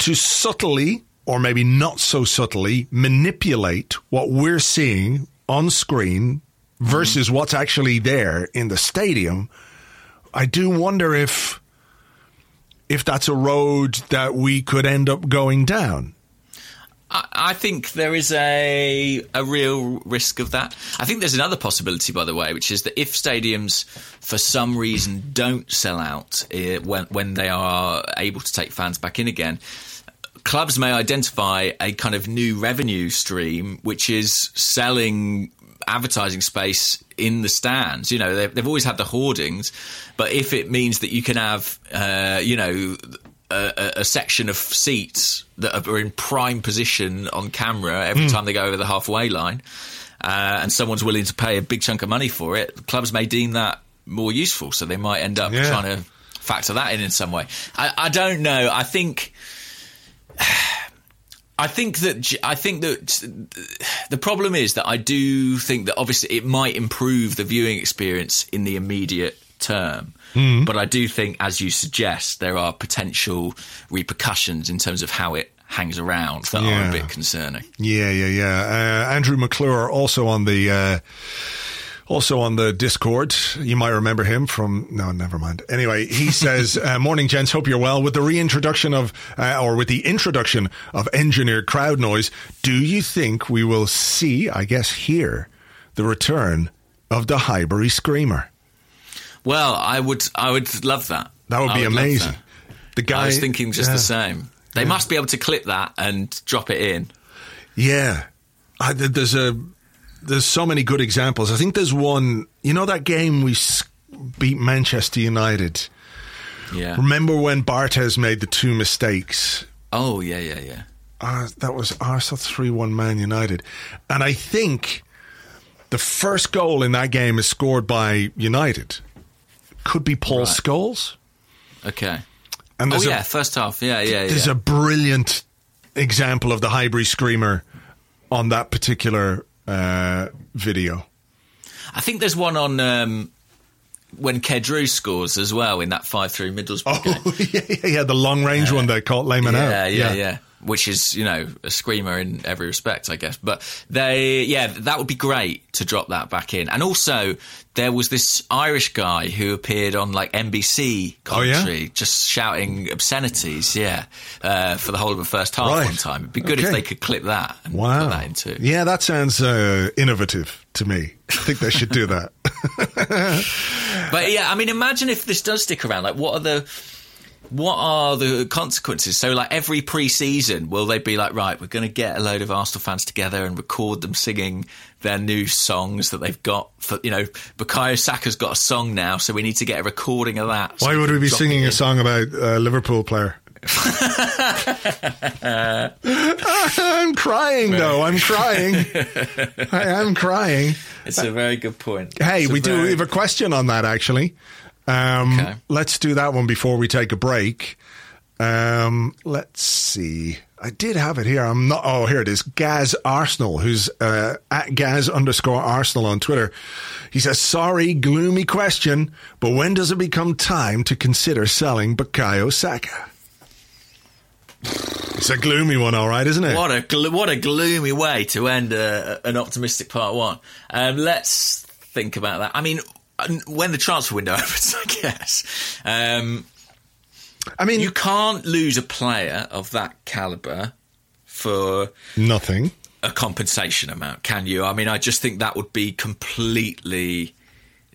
to subtly, or maybe not so subtly, manipulate what we're seeing on screen versus mm-hmm. what's actually there in the stadium, I do wonder if if that's a road that we could end up going down. I, think there is a a real risk of that. I think there's another possibility, by the way, which is that if stadiums, for some reason, don't sell out uh, when when they are able to take fans back in again. Clubs may identify a kind of new revenue stream, which is selling advertising space in the stands. You know, they've, they've always had the hoardings, but if it means that you can have, uh, you know, a, a section of seats that are in prime position on camera every time they go over the halfway line, uh, and someone's willing to pay a big chunk of money for it, clubs may deem that more useful. So they might end up Yeah. trying to factor that in in some way. I, I don't know. I think. I think that I think that the problem is that I do think that obviously it might improve the viewing experience in the immediate term, but I do think, as you suggest, there are potential repercussions in terms of how it hangs around that are a bit concerning. Yeah, yeah, yeah. Uh, Andrew McClure also on the uh, also on the Discord. You might remember him from no, never mind. Anyway, he says, uh, "Morning, gents. Hope you're well. With the reintroduction of uh, or with the introduction of engineered crowd noise, do you think we will see? I guess hear the return of the Highbury Screamer? Well, I would, I would love that. That would I be love amazing. The guy. I was thinking just yeah. the same. They must be able to clip that and drop it in. Yeah, I, there's a there's so many good examples. I think there's one. You know that game we beat Manchester United. Yeah. Remember when Barthez made the two mistakes? Oh yeah, yeah, yeah. Uh, that was Arsenal three one Man United, and I think the first goal in that game is scored by United. Could be Paul Right. Scholes. Okay. And Oh yeah, a, first half. Yeah, yeah, there's yeah. a brilliant example of the Highbury Screamer on that particular uh, video. I think there's one on um, when Queudrue scores as well in that five three Middlesbrough. Oh, yeah, yeah, yeah, the long range one that caught Lehmann out. Yeah, yeah, yeah. Which is, you know, a screamer in every respect, I guess. But they, yeah, that would be great to drop that back in. And also, there was this Irish guy who appeared on like NBC Oh, yeah? just shouting obscenities, yeah, uh, for the whole of the first half Right. one time. It'd be good Okay. if they could clip that and Wow. put that into. Yeah, that sounds uh, innovative to me. I think they should do that. But yeah, I mean, imagine if this does stick around. Like, what are the what are the consequences? So, like every pre-season, will they be like, right, we're going to get a load of Arsenal fans together and record them singing their new songs that they've got? For you know, Bukayo Saka's got a song now, so we need to get a recording of that. So Why would we be singing a song about a Liverpool player? I'm crying, though. I'm crying. I am crying. It's a very good point. Hey, It's we do very- have a question on that, actually. Um, Okay. Let's do that one before we take a break. Um, let's see. I did have it here. I'm not. Oh, here it is. Gaz Arsenal, who's uh, at Gaz underscore Arsenal on Twitter. He says, "Sorry, gloomy question, but when does it become time to consider selling Bukayo Saka?" It's a gloomy one, all right, isn't it? What a what a gloomy way to end a, an optimistic part one. Um, let's think about that. I mean, when the transfer window opens, I guess. Um, I mean, you can't lose a player of that caliber for nothing. a compensation amount, can you? I mean, I just think that would be completely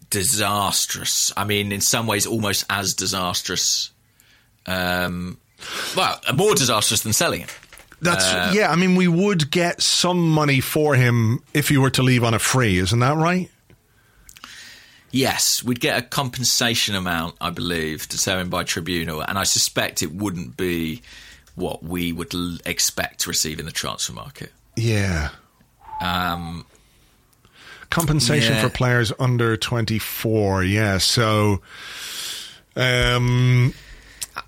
disastrous. I mean, in some ways, almost as disastrous. Um, well, more disastrous than selling it. That's Uh, yeah. I mean, we would get some money for him if he were to leave on a free, isn't that right? Yes, we'd get a compensation amount, I believe, determined by tribunal, and I suspect it wouldn't be what we would l- expect to receive in the transfer market. Yeah. Um, Compensation Yeah. for players under twenty four. Yeah. So, um,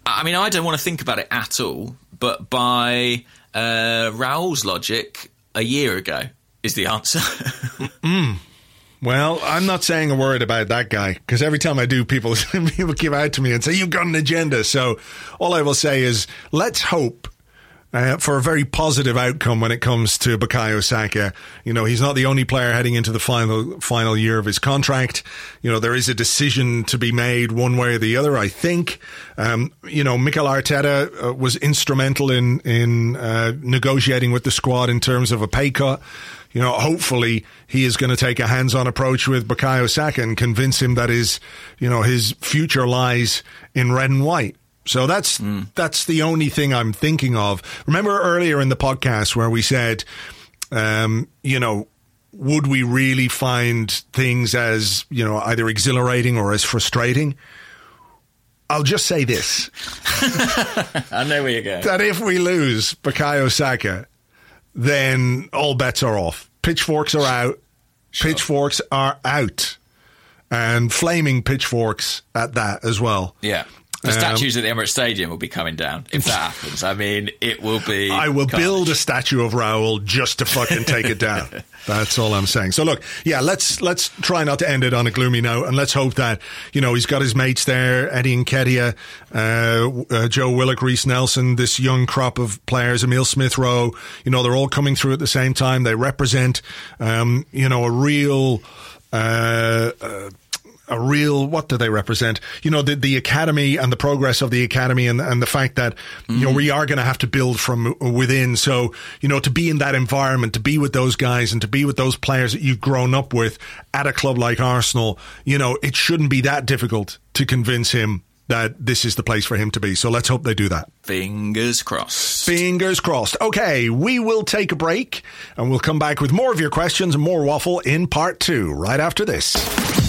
I mean, I don't want to think about it at all, but by uh, Raoul's logic, a year ago is the answer. well, I'm not saying a word about that guy because every time I do, people people give out to me and say you've got an agenda. So, all I will say is let's hope. Uh, for a very positive outcome when it comes to Bukayo Saka. You know, he's not the only player heading into the final final year of his contract. You know, there is a decision to be made one way or the other. I think. Um, you know, Mikel Arteta uh, was instrumental in in uh, negotiating with the squad in terms of a pay cut. You know, hopefully he is going to take a hands-on approach with Bukayo Saka and convince him that his, you know, his future lies in red and white. So that's that's the only thing I'm thinking of. Remember earlier in the podcast where we said, um, you know, would we really find things as you know either exhilarating or as frustrating? I'll just say this: I know where you're going. that if we lose Bukayo Saka, then all bets are off. Pitchforks are out. Pitchforks are out, and flaming pitchforks at that as well. Yeah. The Um, statues at the Emirates Stadium will be coming down if that happens. I mean, it will be. I will carnage. build a statue of Raoul just to fucking take it down. That's all I'm saying. So look, yeah, let's let's try not to end it on a gloomy note, and let's hope that you know he's got his mates there, Eddie Nketiah, uh, uh, Joe Willock, Reiss Nelson, this young crop of players, Emile Smith Rowe. You know, they're all coming through at the same time. They represent, um, you know, a real. Uh, uh, a real what do they represent? You know, the the academy and the progress of the academy and and the fact that you know mm-hmm. we are going to have to build from within. So you know, to be in that environment, to be with those guys, and to be with those players that you've grown up with at a club like Arsenal, you know, it shouldn't be that difficult to convince him that this is the place for him to be. So let's hope they do that. Fingers crossed. Fingers crossed. Okay, we will take a break and we'll come back with more of your questions and more waffle in part two right after this.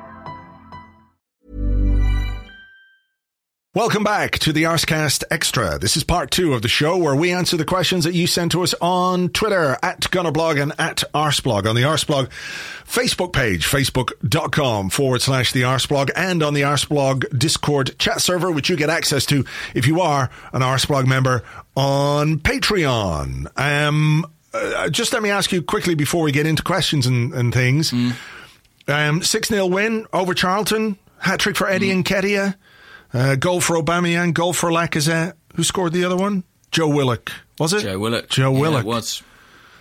Welcome back to the Arsecast Extra. This is part two of the show where we answer the questions that you sent to us on Twitter at Gunnerblog and at Arseblog on the Arseblog Facebook page, facebook.com forward slash the Arseblog and on the Arseblog Discord chat server, which you get access to if you are an Arseblog member on Patreon. Um, uh, just let me ask you quickly before we get into questions and, and things. Um, 6 0 win over Charlton, hat trick for Eddie Nketiah. Uh, goal for Aubameyang, goal for Lacazette. Who scored the other one? Joe Willock, was it? Joe Willock. Joe Yeah, Willock. it was.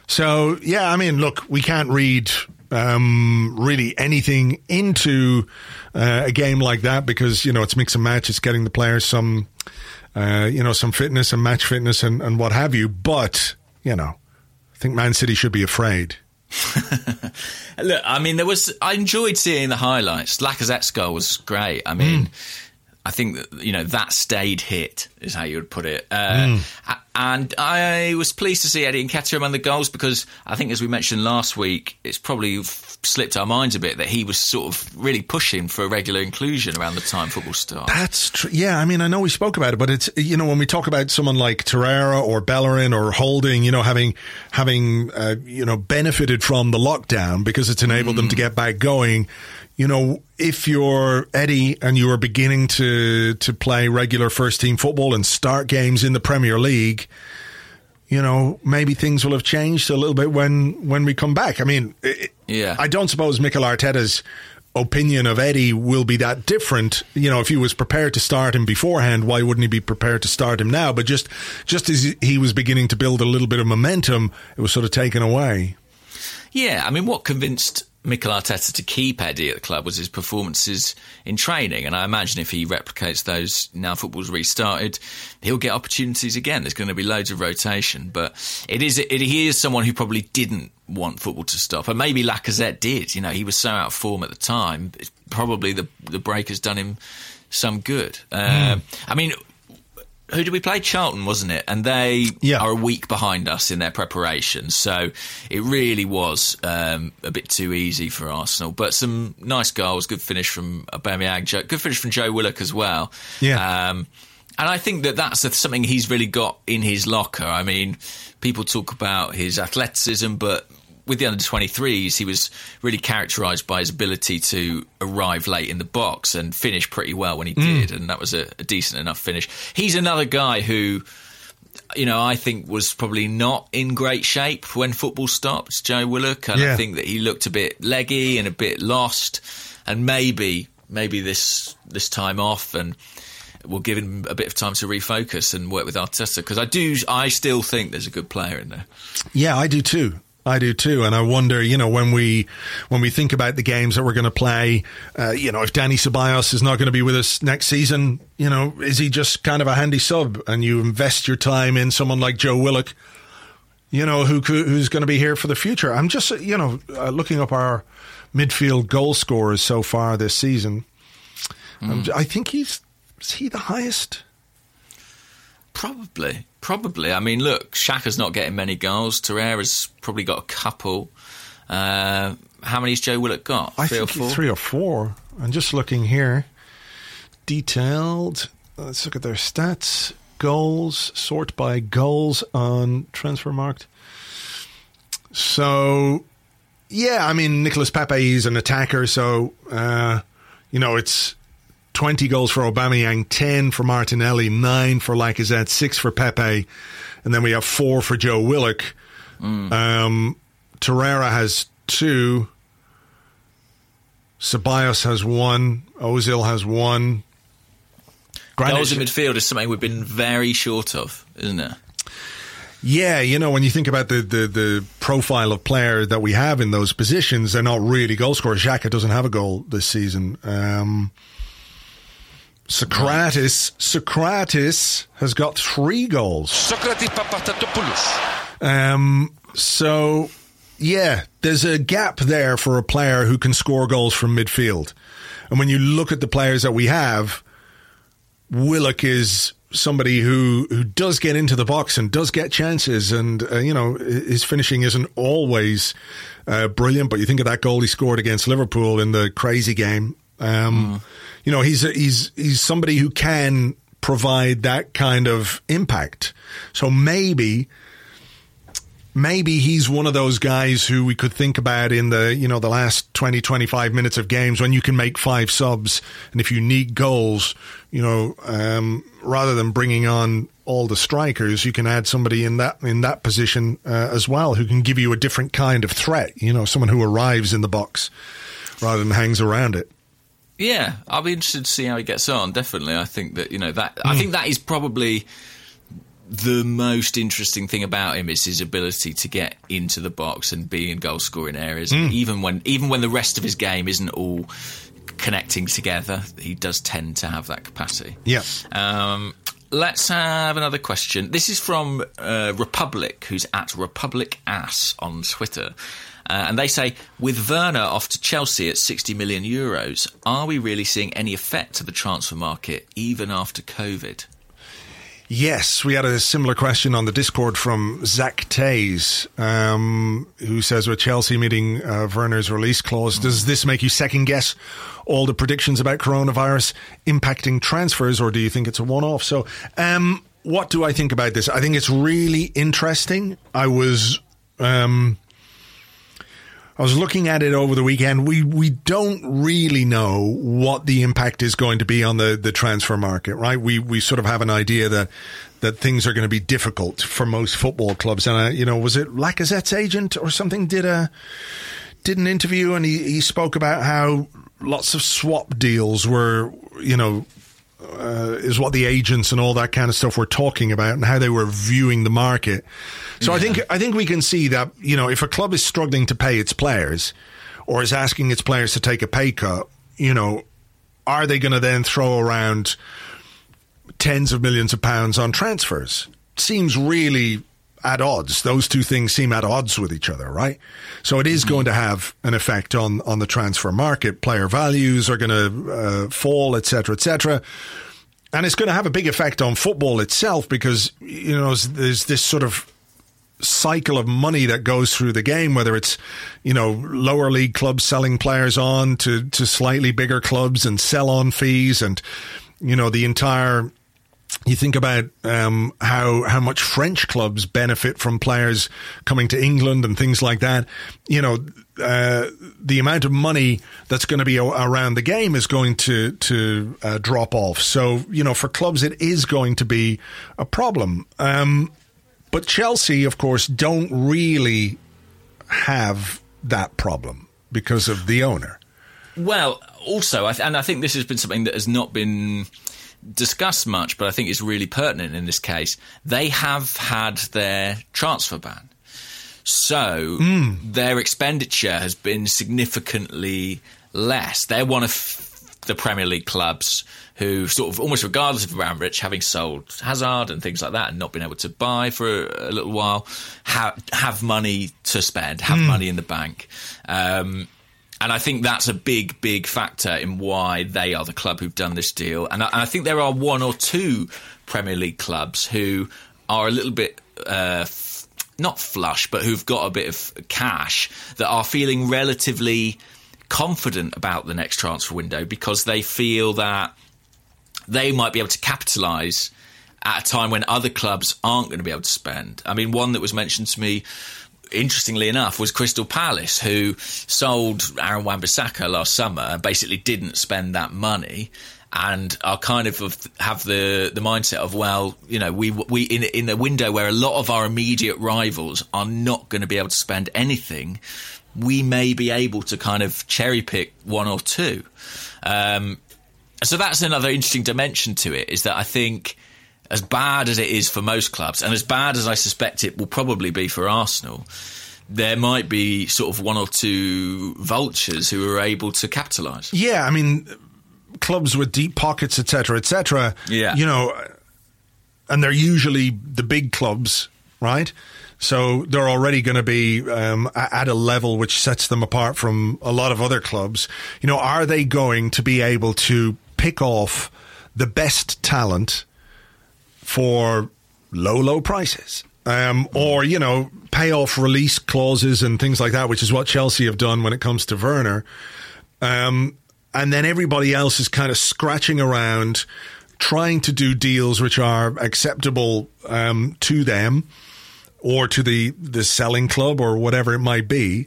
So yeah, I mean, look, we can't read um, really anything into uh, a game like that because you know it's mix and match. It's getting the players some, uh, you know, some fitness and match fitness and, and what have you. But you know, I think Man City should be afraid. Look, I mean, there was. I enjoyed seeing the highlights. Lacazette's goal was great. I mean, I think that, you know that stayed hit is how you would put it. Uh, a- And I was pleased to see Eddie and Nketiah among the goals because I think, as we mentioned last week, it's probably f- slipped our minds a bit that he was sort of really pushing for a regular inclusion around the time football started. That's true. Yeah, I mean, I know we spoke about it, but it's you know when we talk about someone like Torreira or Bellerin or Holding, you know, having having uh, you know benefited from the lockdown because it's enabled them to get back going. You know, if you're Eddie and you are beginning to to play regular first team football and start games in the Premier League, you know, maybe things will have changed a little bit when when we come back. I mean, it, Yeah. I don't suppose Mikel Arteta's opinion of Eddie will be that different. You know, if he was prepared to start him beforehand, why wouldn't he be prepared to start him now? But just just as he was beginning to build a little bit of momentum, it was sort of taken away. Yeah, I mean, what convinced Mikel Arteta to keep Eddie at the club was his performances in training, and I imagine if he replicates those now football's restarted, he'll get opportunities again. There's going to be loads of rotation, but it is it, he is someone who probably didn't want football to stop, and maybe Lacazette did. You know, he was so out of form at the time. Probably the the break has done him some good. Um, I mean. Who did we play? Charlton, wasn't it? And they Yeah. are a week behind us in their preparation. So it really was um, a bit too easy for Arsenal. But some nice goals, good finish from Aubameyang, good finish from Joe Willock as well. Yeah. Um, and I think that that's something he's really got in his locker. I mean, people talk about his athleticism, but with the under 23s, he was really characterised by his ability to arrive late in the box and finish pretty well when he hmm. did. And that was a, a decent enough finish. He's another guy who you know, I think was probably not in great shape when football stopped, Joe Willock. And Yeah. I think that he looked a bit leggy and a bit lost. And maybe, maybe this this time off and we'll give him a bit of time to refocus and work with Arteta because I do, I still think there's a good player in there. Yeah, I do too. I do too, and I wonder, you know, when we when we think about the games that we're going to play, uh, you know, if Danny Ceballos is not going to be with us next season, you know, is he just kind of a handy sub? And you invest your time in someone like Joe Willock, you know, who who's going to be here for the future. I'm just, you know, uh, looking up our midfield goal scorers so far this season. J- I think he's is he the highest? Probably, probably. I mean, look, Xhaka's not getting many goals. Torreira's probably got a couple. Uh, how many's Joe Willock got? I Three think or four? three or four. I'm just looking here. Detailed. Let's look at their stats. Goals. Sort by goals on Transfermarkt. So, yeah, I mean, Nicolas Pepe is an attacker, so, uh, you know, it's 20 goals for Aubameyang, 10 for Martinelli, 9 for Lacazette, 6 for Pepe, and then we have 4 for Joe Willock. Um, Torreira has 2. Ceballos has 1. Ozil has 1. Granit- Goals in midfield is something we've been very short of, isn't it? Yeah, you know, when you think about the, the, the profile of player that we have in those positions, they're not really goal scorers. Xhaka doesn't have a goal this season. Um, Sokratis, Sokratis has got three goals. Sokratis Papastathopoulos. Um, so, yeah, there's a gap there for a player who can score goals from midfield. And when you look at the players that we have, Willock is somebody who, who does get into the box and does get chances. And, uh, you know, his finishing isn't always uh, brilliant, but you think of that goal he scored against Liverpool in the crazy game. Um, You know, he's, he's, he's somebody who can provide that kind of impact. So maybe maybe he's one of those guys who we could think about in the you know the last 20 25 minutes of games when you can make five subs and if you need goals you know um, rather than bringing on all the strikers you can add somebody in that in that position uh, as well who can give you a different kind of threat you know someone who arrives in the box rather than hangs around it Yeah, I'll be interested to see how he gets on. Definitely, I think that you know that. I think that is probably the most interesting thing about him is his ability to get into the box and be in goal scoring areas, even when even when the rest of his game isn't all connecting together. He does tend to have that capacity. yeah Um, let's have another question. This is from uh, Republic, who's at Republic Ass on Twitter. Uh, and they say, with Werner off to Chelsea at 60 million euros, are we really seeing any effect to the transfer market even after COVID? Yes, we had a similar question on the Discord from Zach Tays, um, who says, with Chelsea meeting uh, Werner's release clause, does this make you second guess all the predictions about coronavirus impacting transfers, or do you think it's a one off? So, um, what do I think about this? I think it's really interesting. I was. Um, I was looking at it over the weekend. We we don't really know what the impact is going to be on the, the transfer market, right? We we sort of have an idea that that things are going to be difficult for most football clubs. And uh, you know, was it Lacazette's agent or something did a did an interview and he, he spoke about how lots of swap deals were, you know, uh, is what the agents and all that kind of stuff were talking about and how they were viewing the market. So I think I think we can see that you know if a club is struggling to pay its players or is asking its players to take a pay cut, you know, are they going to then throw around tens of millions of pounds on transfers? Seems really at odds. Those two things seem at odds with each other, right? So it is going to have an effect on on the transfer market. Player values are going to uh, fall, etc., etc. And it's going to have a big effect on football itself because you know there's this sort of cycle of money that goes through the game, whether it's, you know, lower league clubs selling players on to, to slightly bigger clubs and sell on fees and, you know, the entire, you think about um, how how much French clubs benefit from players coming to England and things like that. You know, uh, the amount of money that's going to be around the game is going to to uh, drop off. So you know, for clubs, it is going to be a problem. Um, but Chelsea, of course, don't really have that problem because of the owner. Well, also, I th- and I think this has been something that has not been discussed much, but I think it's really pertinent in this case. They have had their transfer ban. So their expenditure has been significantly less. They're one of the Premier League clubs who, sort of almost regardless of Abramovich, having sold Hazard and things like that and not been able to buy for a, a little while, ha- have money to spend, have money in the bank. Um, and I think that's a big, big factor in why they are the club who've done this deal. And I, and I think there are one or two Premier League clubs who are a little bit. Uh, not flush, but who've got a bit of cash that are feeling relatively confident about the next transfer window because they feel that they might be able to capitalise at a time when other clubs aren't going to be able to spend. I mean, one that was mentioned to me interestingly enough, was Crystal Palace, who sold Aaron Wan-Bissaka last summer and basically didn't spend that money. And are kind of have the, the mindset of well, you know, we we in in a window where a lot of our immediate rivals are not going to be able to spend anything, we may be able to kind of cherry pick one or two. Um, so that's another interesting dimension to it. Is that I think as bad as it is for most clubs, and as bad as I suspect it will probably be for Arsenal, there might be sort of one or two vultures who are able to capitalise. Yeah, I mean, clubs with deep pockets, etc., etc. Yeah, you know, and they're usually the big clubs, right? So they're already going to be um, at a level which sets them apart from a lot of other clubs. You know, are they going to be able to pick off the best talent? For low, low prices. Um, or, you know, pay off release clauses and things like that, which is what Chelsea have done when it comes to Werner. Um, and then everybody else is kind of scratching around, trying to do deals which are acceptable um, to them or to the, the selling club or whatever it might be.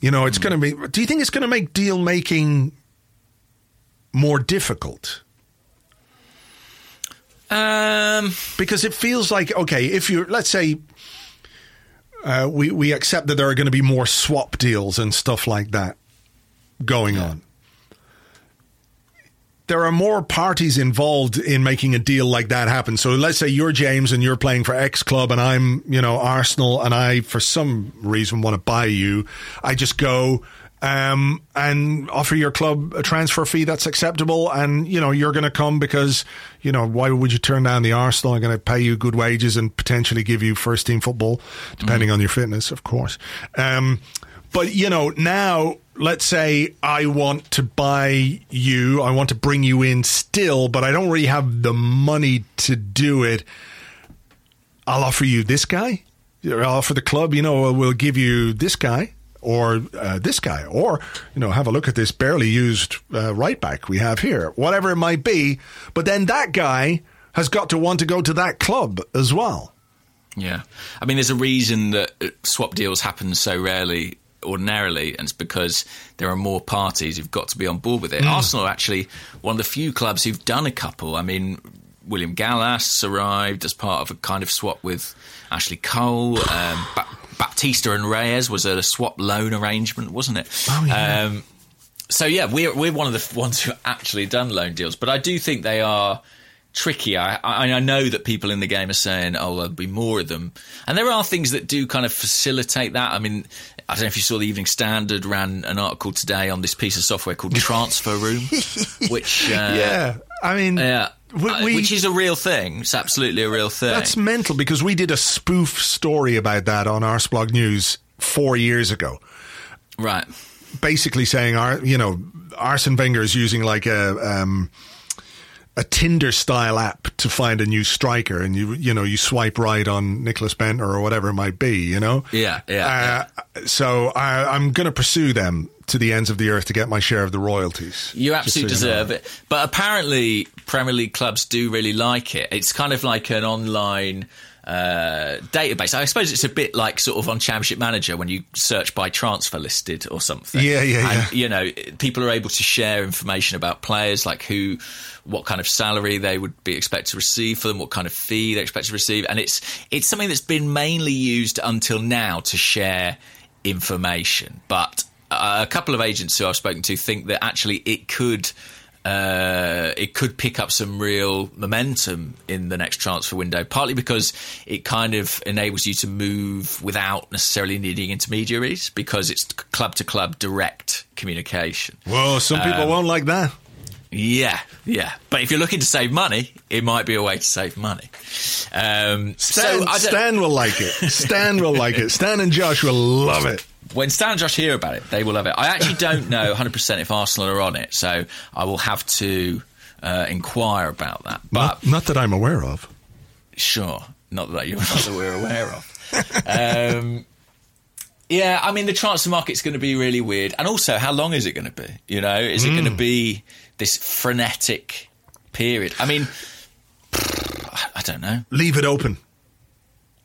You know, it's mm. going to be. Do you think it's going to make deal making more difficult? Um, because it feels like okay, if you let's say uh, we we accept that there are going to be more swap deals and stuff like that going yeah. on. There are more parties involved in making a deal like that happen. So let's say you're James and you're playing for X club and I'm, you know, Arsenal and I for some reason want to buy you. I just go um, and offer your club a transfer fee that's acceptable. And, you know, you're going to come because, you know, why would you turn down the Arsenal? I'm going to pay you good wages and potentially give you first team football, depending mm. on your fitness, of course. Um, but, you know, now let's say I want to buy you, I want to bring you in still, but I don't really have the money to do it. I'll offer you this guy. I'll offer the club, you know, we'll give you this guy or uh, this guy, or you know, have a look at this barely used uh, right back we have here, whatever it might be. But then that guy has got to want to go to that club as well. Yeah, I mean, there's a reason that uh, swap deals happen so rarely ordinarily, and it's because there are more parties who've got to be on board with it. Mm. Arsenal are actually one of the few clubs who've done a couple. I mean, William Gallas arrived as part of a kind of swap with Ashley Cole. Um, Baptista and Reyes was a swap loan arrangement, wasn't it? Oh, yeah. Um, so yeah, we're we're one of the ones who actually done loan deals, but I do think they are tricky. I, I, I know that people in the game are saying, "Oh, there'll be more of them," and there are things that do kind of facilitate that. I mean, I don't know if you saw the Evening Standard ran an article today on this piece of software called Transfer Room, which uh, yeah, I mean, yeah. Uh, which is a real thing. It's absolutely a real thing. That's mental because we did a spoof story about that on Arseblog News four years ago. Right. Basically saying, our, you know, Arsene Wenger is using like a um, a Tinder style app to find a new striker, and you you know you swipe right on Nicholas Bent or whatever it might be. You know. Yeah. Yeah. Uh, yeah. So I, I'm going to pursue them to the ends of the earth to get my share of the royalties. You absolutely so deserve you know. it. But apparently, Premier League clubs do really like it. It's kind of like an online uh, database. I suppose it's a bit like sort of on Championship Manager when you search by transfer listed or something. Yeah, yeah, and, You know, people are able to share information about players, like who, what kind of salary they would be expected to receive for them, what kind of fee they expect to receive, and it's it's something that's been mainly used until now to share information, but a couple of agents who I've spoken to think that actually it could uh, it could pick up some real momentum in the next transfer window, partly because it kind of enables you to move without necessarily needing intermediaries because it's club to club direct communication. Well, some people um, won't like that. Yeah, yeah. But if you're looking to save money, it might be a way to save money. Um, Stan, so Stan will like it. Stan will like it. Stan and Josh will love it when Stan and Josh hear about it, they will love it. I actually don't know 100% if Arsenal are on it, so I will have to uh, inquire about that. But not, not, that I'm aware of. Sure, not that you're not that we're aware of. Um, yeah, I mean the transfer market's going to be really weird, and also how long is it going to be? You know, is mm. it going to be this frenetic period? I mean, I don't know. Leave it open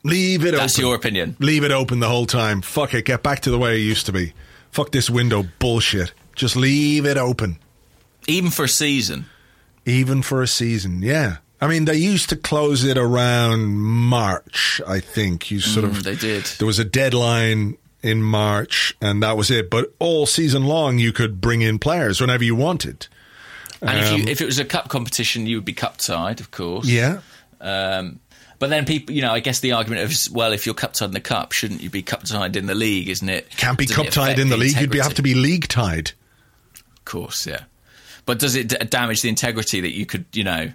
Leave it That's open. your opinion. Leave it open the whole time. Fuck it. Get back to the way it used to be. Fuck this window bullshit. Just leave it open. Even for a season. Even for a season, yeah. I mean, they used to close it around March, I think. You sort Mm, of. they did. There was a deadline in March, and that was it. But all season long, you could bring in players whenever you wanted. And if, Um, you, if it was a cup competition, you would be cup tied, of course. Yeah. Um, but then people, you know, I guess the argument of, well, if you're cup tied in the cup, shouldn't you be cup tied in the league, isn't it? Can't be cup tied in the league. You'd be, have to be league tied. Of course, yeah. But does it d- damage the integrity that you could, you know,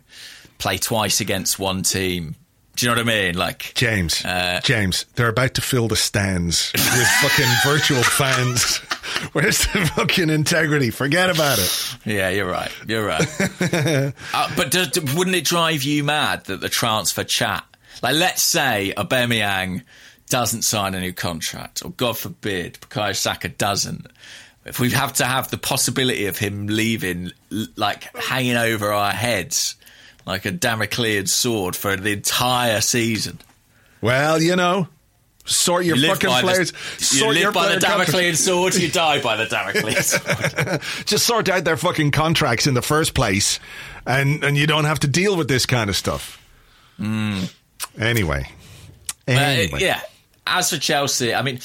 play twice against one team? Do you know what I mean? Like, James, Uh, James, they're about to fill the stands with fucking virtual fans. Where's the fucking integrity? Forget about it. yeah, you're right. You're right. uh, but does, wouldn't it drive you mad that the transfer chat, like, let's say Aubameyang doesn't sign a new contract, or God forbid, Bukayo Saka doesn't. If we have to have the possibility of him leaving, like hanging over our heads, like a Damoclean sword for the entire season. Well, you know, sort your You fucking players. The, you sort your live by the. Damoclean sword, you die by the Damoclean sword. Just sort out their fucking contracts in the first place, and and you don't have to deal with this kind of stuff. Hmm. Anyway, Uh, yeah. As for Chelsea, I mean,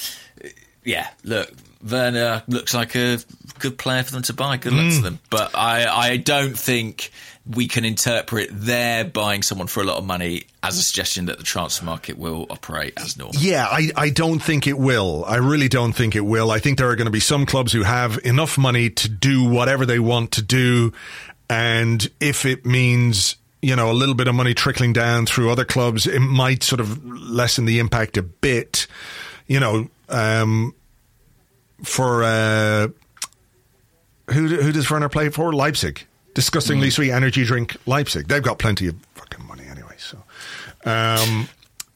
yeah. Look, Werner looks like a good player for them to buy. Good luck to them. But I, I don't think we can interpret their buying someone for a lot of money as a suggestion that the transfer market will operate as normal. Yeah, I, I don't think it will. I really don't think it will. I think there are going to be some clubs who have enough money to do whatever they want to do. And if it means, you know, a little bit of money trickling down through other clubs, it might sort of lessen the impact a bit. You know, um, for uh, who who does Werner play for? Leipzig. Disgustingly sweet energy drink, Leipzig. They've got plenty of fucking money anyway. So, um,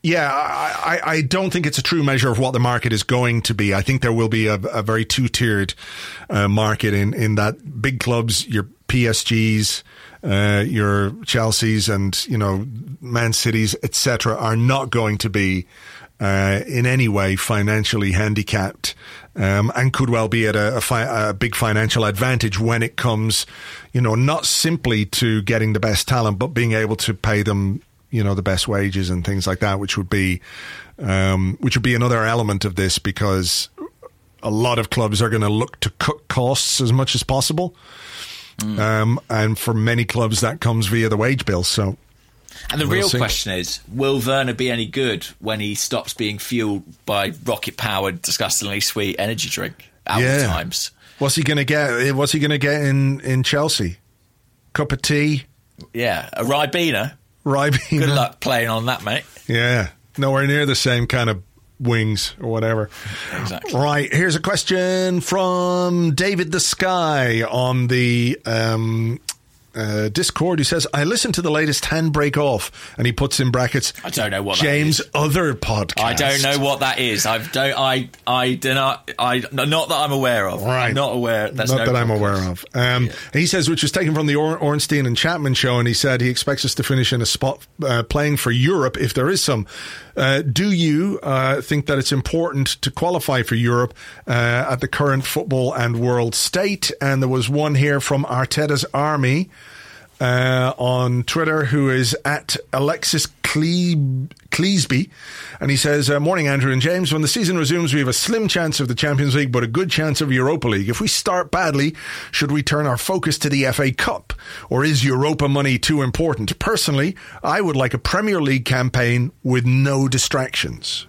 yeah, I, I, I don't think it's a true measure of what the market is going to be. I think there will be a, a very two tiered uh, market in in that big clubs, your PSGs, uh, your Chelseas, and you know Man Cities, etc., are not going to be uh, in any way financially handicapped um, and could well be at a, a, fi- a big financial advantage when it comes, you know, not simply to getting the best talent, but being able to pay them, you know, the best wages and things like that, which would be, um, which would be another element of this because a lot of clubs are going to look to cut costs as much as possible. Um, and for many clubs, that comes via the wage bill. So, And the We'll real see. question is, will Werner be any good when he stops being fueled by rocket-powered, disgustingly sweet energy drink at Yeah. times? what's he going to get? What's he going to get in, in Chelsea? Cup of tea, Yeah, a Ribena. Ribena. Good luck playing on that, mate. Yeah, nowhere near the same kind of wings or whatever. Exactly. Right, here's a question from David the Sky on the um, uh, Discord. who says, "I listened to the latest Handbrake Off," and he puts in brackets. I don't know what that James' other podcast. I don't know what that is. I don't. I. I do not. I. Not that I'm aware of. Right. I'm not aware. That's Not no that I'm aware of. Um, He says, which was taken from the or- Ornstein and Chapman show, and he said he expects us to finish in a spot uh, playing for Europe if there is some. Uh, do you uh, think that it's important to qualify for Europe uh, at the current football and world state? And there was one here from Arteta's Army. Uh, on Twitter, who is at Alexis Cle- Cleesby, and he says, uh, "Morning, Andrew and James. When the season resumes, we have a slim chance of the Champions League, but a good chance of Europa League. If we start badly, should we turn our focus to the FA Cup, or is Europa money too important? Personally, I would like a Premier League campaign with no distractions.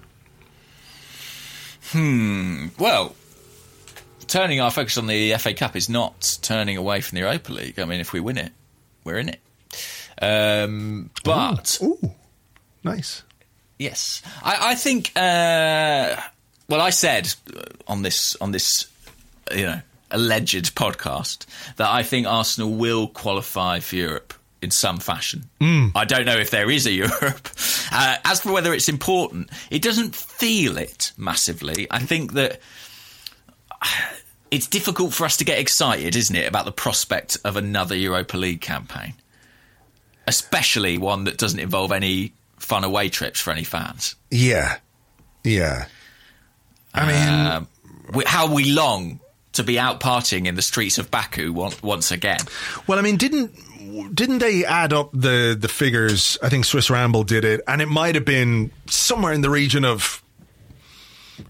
Hmm. Well, turning our focus on the FA Cup is not turning away from the Europa League. I mean, if we win it, we're in it. Um, but Ooh, nice. Yes, I, I think. Uh, well, I said on this on this, you know, alleged podcast that I think Arsenal will qualify for Europe in some fashion. I don't know if there is a Europe. Uh, as for whether it's important, it doesn't feel it massively. I think that it's difficult for us to get excited, isn't it, about the prospect of another Europa League campaign, especially one that doesn't involve any fun away trips for any fans. Yeah, yeah. I mean, Um, we, how we long to be out partying in the streets of Baku once, once again. well, I mean, didn't didn't they add up the the figures? I think Swiss Ramble did it, and it might have been somewhere in the region of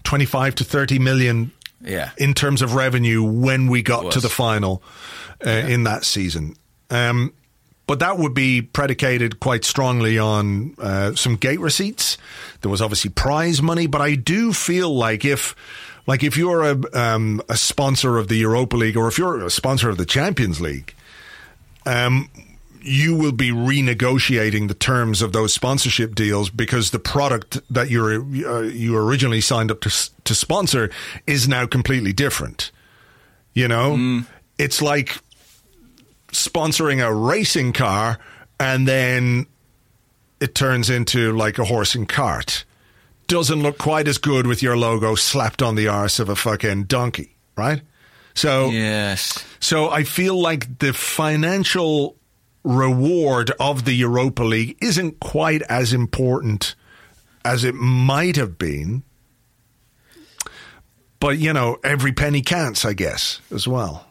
twenty five to thirty million Yeah. in terms of revenue when we got to the final uh, in that season. Um, but that would be predicated quite strongly on uh, some gate receipts. There was obviously prize money, but I do feel like if, like if you're a um, a sponsor of the Europa League or if you're a sponsor of the Champions League, um, you will be renegotiating the terms of those sponsorship deals because the product that you're uh, you originally signed up to to sponsor is now completely different. You know, it's like sponsoring a racing car and then it turns into like a horse and cart. Doesn't look quite as good with your logo slapped on the arse of a fucking donkey, right? So Yes. so I feel like the financial reward of the Europa League isn't quite as important as it might have been. But, you know, every penny counts, I guess, as well.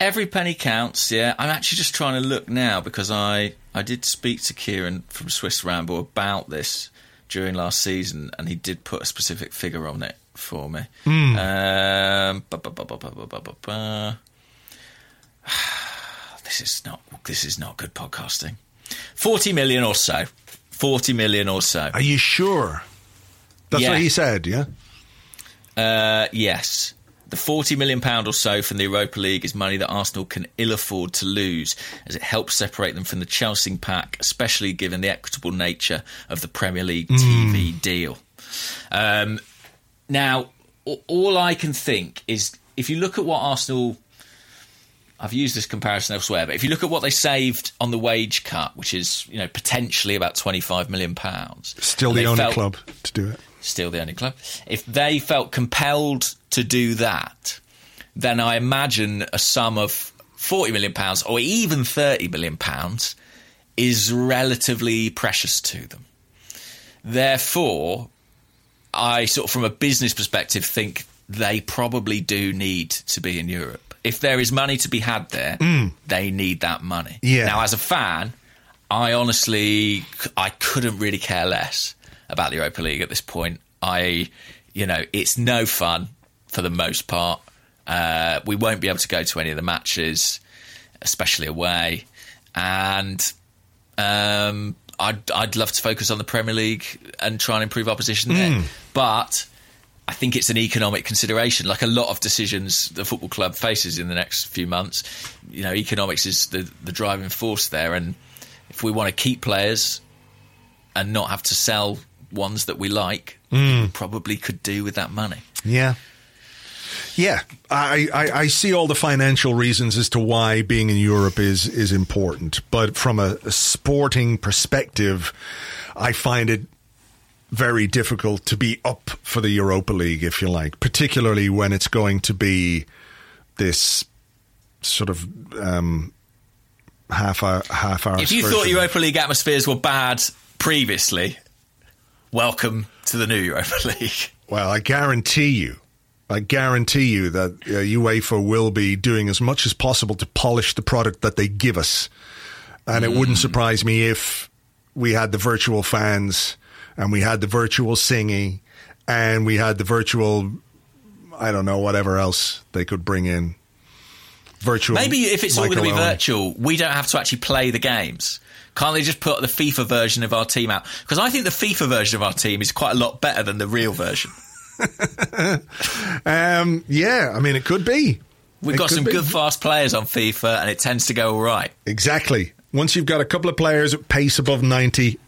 Every penny counts, yeah. I'm actually just trying to look now because I, I did speak to Kieran from Swiss Ramble about this during last season, and he did put a specific figure on it for me. Um, this is not this is not good podcasting. Forty million or so. Forty million or so. Are you sure? That's Yeah. what he said, yeah? Uh, yes. The £40 million or so from the Europa League is money that Arsenal can ill afford to lose, as it helps separate them from the Chelsea pack, especially given the equitable nature of the Premier League TV deal. Um, now, all I can think is if you look at what Arsenal. I've used this comparison elsewhere, but if you look at what they saved on the wage cut, which is you know potentially about twenty five million pounds, Still the only felt- club to do it. still the only club. If they felt compelled to do that, then I imagine a sum of forty million pounds or even thirty million pounds is relatively precious to them. Therefore, I sort of, from a business perspective, think they probably do need to be in Europe. If there is money to be had there, they need that money. Yeah. Now, as a fan, I honestly, I couldn't really care less about the Europa League at this point. I, you know, it's no fun for the most part. Uh, we won't be able to go to any of the matches, especially away, and um, I'd I'd love to focus on the Premier League and try and improve our position there. But I think it's an economic consideration. Like a lot of decisions the football club faces in the next few months, you know, economics is the the driving force there. And if we want to keep players and not have to sell ones that we like, we hmm. probably could do with that money. Yeah. Yeah, I, I, I see all the financial reasons as to why being in Europe is is important, but from a, a sporting perspective, I find it very difficult to be up for the Europa League, if you like, particularly when it's going to be this sort of um, half hour, half hour. If you thought Europa League atmospheres were bad previously, welcome to the new Europa League. Well, I guarantee you, I guarantee you that uh, UEFA will be doing as much as possible to polish the product that they give us. And it wouldn't surprise me if we had the virtual fans and we had the virtual singing and we had the virtual, I don't know, whatever else they could bring in. Virtual. Maybe if it's all going to be virtual, we don't have to actually play the games. Can't they just put the FIFA version of our team out? Because I think the FIFA version of our team is quite a lot better than the real version. Um, yeah, I mean, it could be. We've It got some be. good fast players on FIFA, and it tends to go all right. Exactly. Once you've got a couple of players at pace above 90,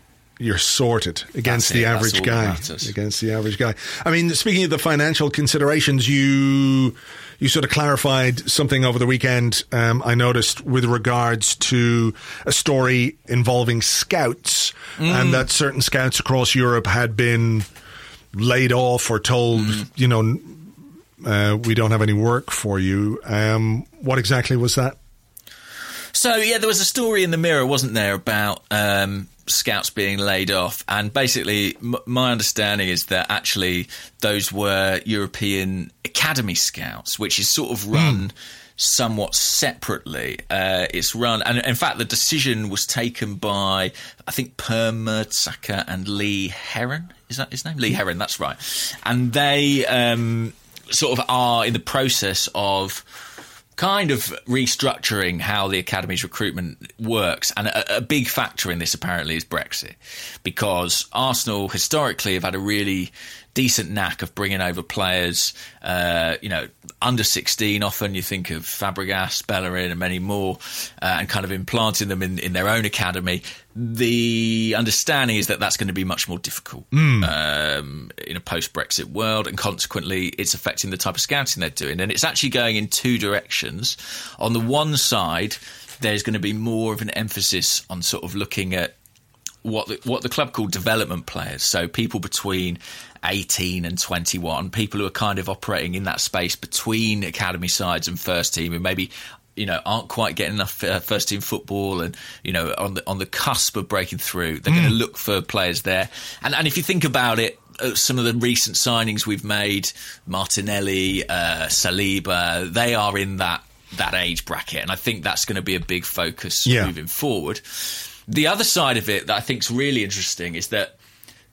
you're sorted against the. Average guy. Against the average guy. I mean, speaking of the financial considerations, you you sort of clarified something over the weekend. Um, I noticed with regards to a story involving scouts, Mm. and that certain scouts across Europe had been laid off or told, Mm. you know, uh, we don't have any work for you. Um, what exactly was that? So yeah, there was a story in the Mirror, wasn't there, about um, scouts being laid off, and basically, m- my understanding is that actually those were European academy scouts, which is sort of run. Somewhat separately, uh, it's run, and in fact, the decision was taken by I think Per Mertesacker and Lee Heron. Is that his name? Lee Heron. That's right. And they um, sort of are in the process of kind of restructuring how the academy's recruitment works. And a, a, big factor in this apparently is Brexit, because Arsenal historically have had a really decent knack of bringing over players, uh, you know, under 16. Often you think of Fabregas, Bellerin, and many more, uh, and kind of implanting them in, in their own academy. The understanding is that that's going to be much more difficult um, in a post Brexit world, and consequently, it's affecting the type of scouting they're doing. And it's actually going in two directions. On the one side, there's going to be more of an emphasis on sort of looking at what the, what the club called development players. So people between 18 and 21, people who are kind of operating in that space between academy sides and first team, and maybe you know aren't quite getting enough uh, first team football and you know on the on the cusp of breaking through. They're going to look for players there. And and if you think about it. Uh, some of the recent signings we've made, Martinelli, uh, Saliba, they are in that that age bracket, and I think that's going to be a big focus Yeah. moving forward. The other side of it that I think is really interesting is that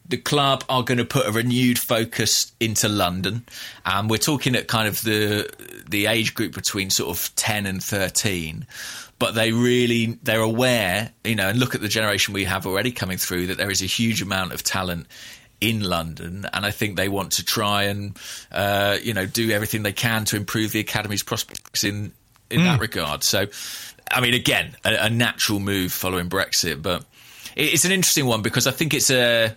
the club are going to put a renewed focus into London, and we're talking at kind of the the age group between sort of ten and thirteen. But they really they're aware, you know, and look at the generation we have already coming through that there is a huge amount of talent in London, and I think they want to try and uh, you know do everything they can to improve the academy's prospects in in that regard. So, I mean, again, a, a natural move following Brexit, but it, it's an interesting one because I think it's a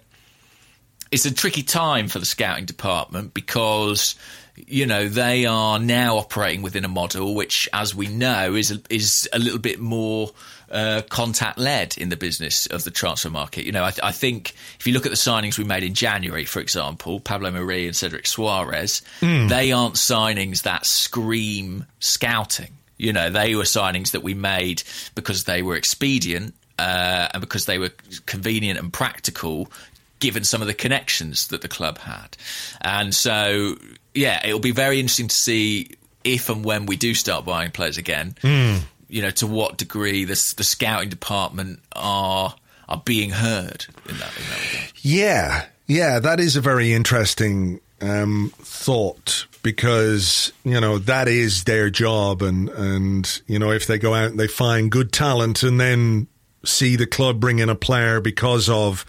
it's a tricky time for the scouting department because you know they are now operating within a model which, as we know, is a, is a little bit more uh, contact led in the business of the transfer market. You know, I, I think if you look at the signings we made in January, for example, Pablo Marí and Cedric Soares, they aren't signings that scream scouting. You know, they were signings that we made because they were expedient uh, and because they were convenient and practical, given some of the connections that the club had. And so, yeah, it'll be very interesting to see if and when we do start buying players again. You know, to what degree the, the scouting department are are being heard in that, in that. Yeah, yeah, that is a very interesting um, thought because you know that is their job, and and you know if they go out and they find good talent, and then see the club bring in a player because of,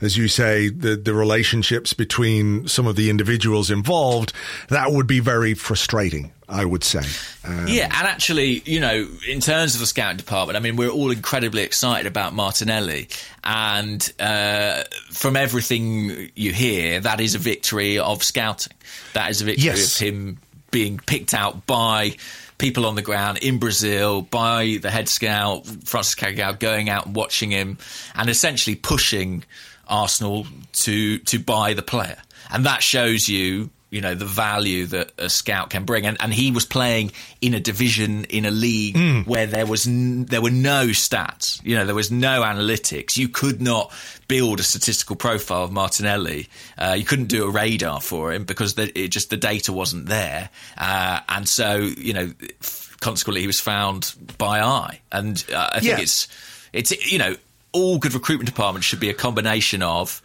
as you say, the the relationships between some of the individuals involved, that would be very frustrating. I would say. Um, Yeah, and actually, you know, in terms of the scouting department, I mean, we're all incredibly excited about Martinelli, and uh, from everything you hear, that is a victory of scouting. That is a victory Yes. of him being picked out by people on the ground in Brazil, by the head scout Francis Cagigao, going out and watching him, and essentially pushing Arsenal to to buy the player, and that shows you you know the value that a scout can bring. And, and he was playing in a division in a league where there was n- there were no stats. You know there was no analytics. You could not build a statistical profile of Martinelli. Uh, you couldn't do a radar for him because the, it just the data wasn't there. Uh, and so you know f- consequently he was found by eye. And uh, I think Yeah. it's it's you know all good recruitment departments should be a combination of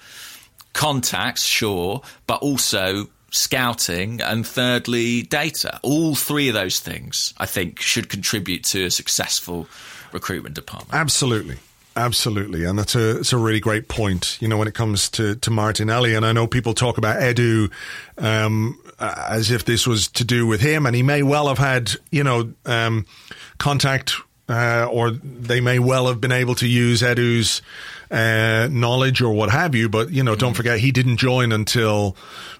contacts, sure, but also scouting and thirdly data. All three of those things, I think, should contribute to a successful recruitment department. Absolutely. Absolutely, and that's a it's a really great point. You know, when it comes to to Martinelli, and I know people talk about Edu um, as if this was to do with him, and he may well have had you know um, contact, uh, or they may well have been able to use Edu's uh, knowledge or what have you. But you know, don't forget he didn't join until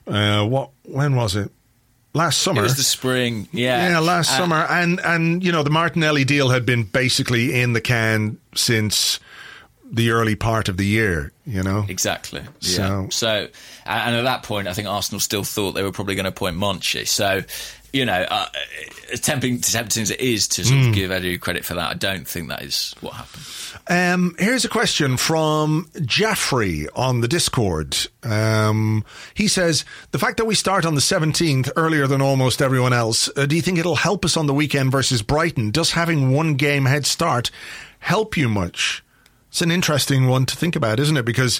uh, what? When was it? Last summer. It was the spring, yeah. Yeah, last Uh, summer, and and you know the Martinelli deal had been basically in the can since the early part of the year. You know, Exactly. So- Yeah. So, and and at that point, I think Arsenal still thought they were probably going to appoint Monchi. So, you know, uh, as tempting, tempting as it is to sort of give Edu credit for that, I don't think that is what happened. Um, here's a question from Jeffrey on the Discord. Um, he says, The fact that we start on the 17th earlier than almost everyone else, uh, do you think it'll help us on the weekend versus Brighton? Does having one game head start help you much? It's an interesting one to think about, isn't it? Because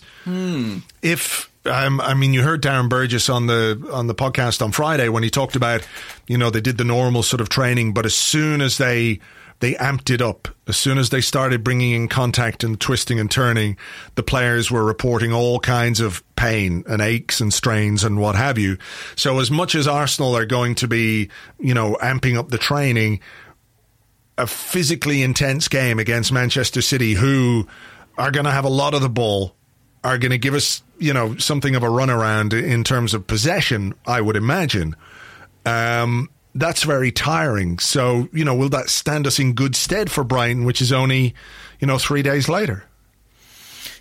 if um, I mean, you heard Darren Burgess on the on the podcast on Friday when he talked about, you know, they did the normal sort of training, but as soon as they they amped it up, as soon as they started bringing in contact and twisting and turning, the players were reporting all kinds of pain and aches and strains and what have you. So as much as Arsenal are going to be, you know, amping up the training, a physically intense game against Manchester City, who are going to have a lot of the ball, are going to give us, you know, something of a runaround in terms of possession, I would imagine. Um, that's very tiring. So, you know, will that stand us in good stead for Brighton, which is only, you know, three days later?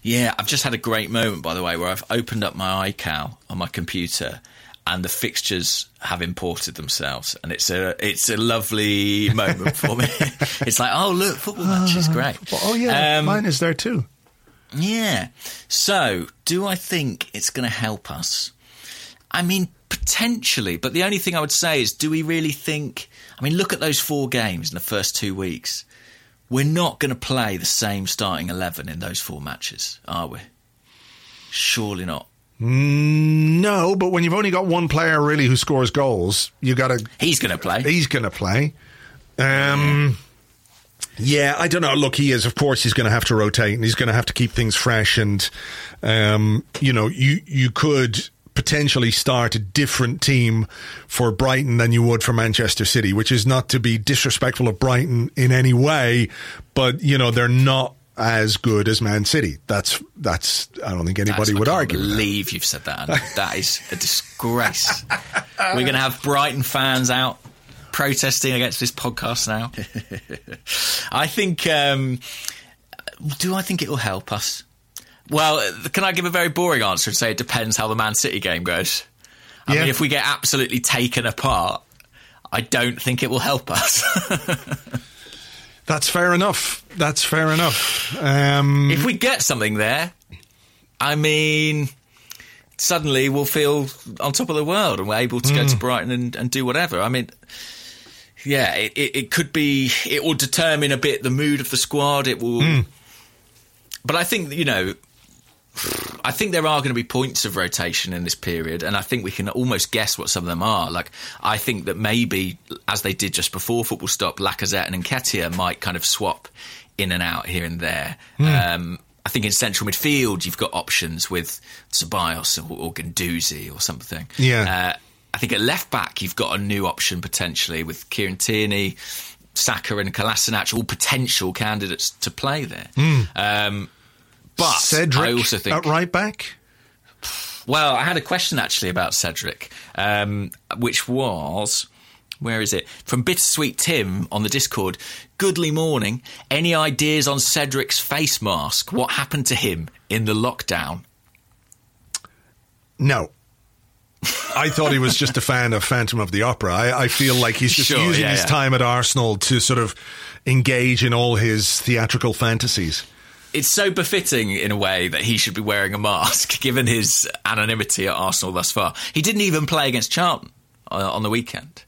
Yeah, I've just had a great moment, by the way, where I've opened up my iCal on my computer and the fixtures have imported themselves, and it's a it's a lovely moment for me. it's like, oh look, football match is great. Oh, yeah, Um, mine is there too. Yeah. So, do I think it's going to help us? I mean, potentially, but the only thing I would say is, do we really think? I mean, look at those four games in the first two weeks. We're not going to play the same starting eleven in those four matches, are we? Surely not. No, but when you've only got one player really who scores goals, you got to. He's going to play. He's going to play. Um, yeah, I don't know. Look, he is. Of course, he's going to have to rotate, and he's going to have to keep things fresh. And um, you know, you you could potentially start a different team for Brighton than you would for Manchester City, which is not to be disrespectful of Brighton in any way, but you know they're not as good as Man City. That's that's. I don't think anybody That's- would argue. that. Believe you've said that. That is a disgrace. We're going to have Brighton fans out protesting against this podcast now. I think. Um, do I think it will help us? Well, can I give a very boring answer and say it depends how the Man City game goes? I Yeah. mean, if we get absolutely taken apart, I don't think it will help us. That's fair enough. That's fair enough. Um, if we get something there, I mean, suddenly we'll feel on top of the world and we're able to go to Brighton and, and do whatever. I mean, yeah, it, it, it could be, it will determine a bit the mood of the squad. It will, but I think, you know, I think there are going to be points of rotation in this period, and I think we can almost guess what some of them are. Like, I think that maybe, as they did just before football stopped, Lacazette and Nketiah might kind of swap in and out here and there. Um, I think in central midfield, you've got options with Ceballos or, or Guendouzi or something. Yeah. Uh, I think at left back, you've got a new option potentially with Kieran Tierney, Saka, and Kolasinac, all potential candidates to play there. Um, but Cedric I also think at right back. well, I had a question actually about Cedric, um, which was. Where is it? From Bittersweet Tim on the Discord. Goodly morning. Any ideas on Cedric's face mask? What happened to him in the lockdown? No. I thought he was just a fan of Phantom of the Opera. I, I feel like he's just Sure, using yeah, his yeah. time at Arsenal to sort of engage in all his theatrical fantasies. It's so befitting in a way that he should be wearing a mask, given his anonymity at Arsenal thus far. He didn't even play against Charlton uh, on the weekend.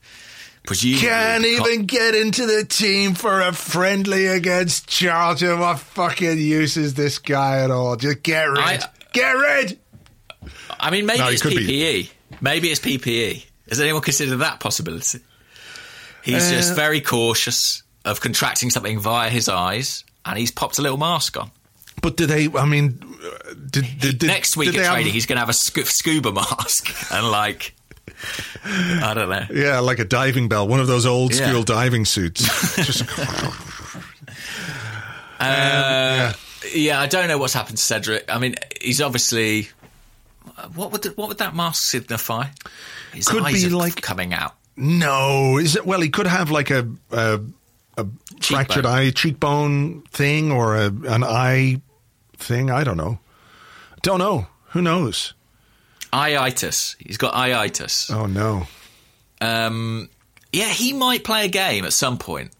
Presumably, Can't even get into the team for a friendly against Charlton. What fucking use is this guy at all? Just get rid. I- get rid. I mean, maybe No, it's PPE. be. Maybe it's PPE. Has anyone considered that possibility? He's Uh, just very cautious of contracting something via his eyes, and he's popped a little mask on. But do they? I mean, did, did, did Next week at they have- training, he's going to have a scu- scuba mask and like, I don't know. Yeah, like a diving bell, one of those old Yeah. school diving suits. Just Uh, yeah, I don't know what's happened to Cedric. I mean, he's obviously. What would the, what would that mask signify? His Could eyes be are like- coming out. no, is it? Well, he could have like a a, a fractured eye cheekbone thing or a, an eye thing. I don't know. Don't know. Who knows? Iitis. He's got iitis. Oh no. Um, yeah, he might play a game at some point,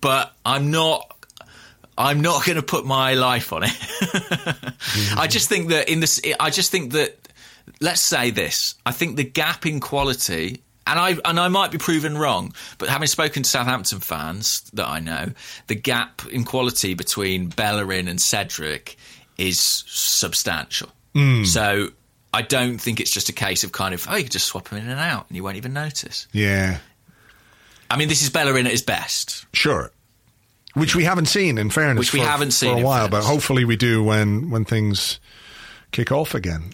but I'm not. I'm not going to put my life on it. I mm-hmm. just think that in this, I just think that let's say this. I think the gap in quality, and I and I might be proven wrong, but having spoken to Southampton fans that I know, the gap in quality between Bellerin and Cedric is substantial. Mm. So I don't think it's just a case of kind of oh you can just swap them in and out and you won't even notice. Yeah, I mean, this is Bellerin at his best. sure. Which we haven't seen, in fairness, Which we for- haven't seen, for a while, but hopefully we do when when things kick off again.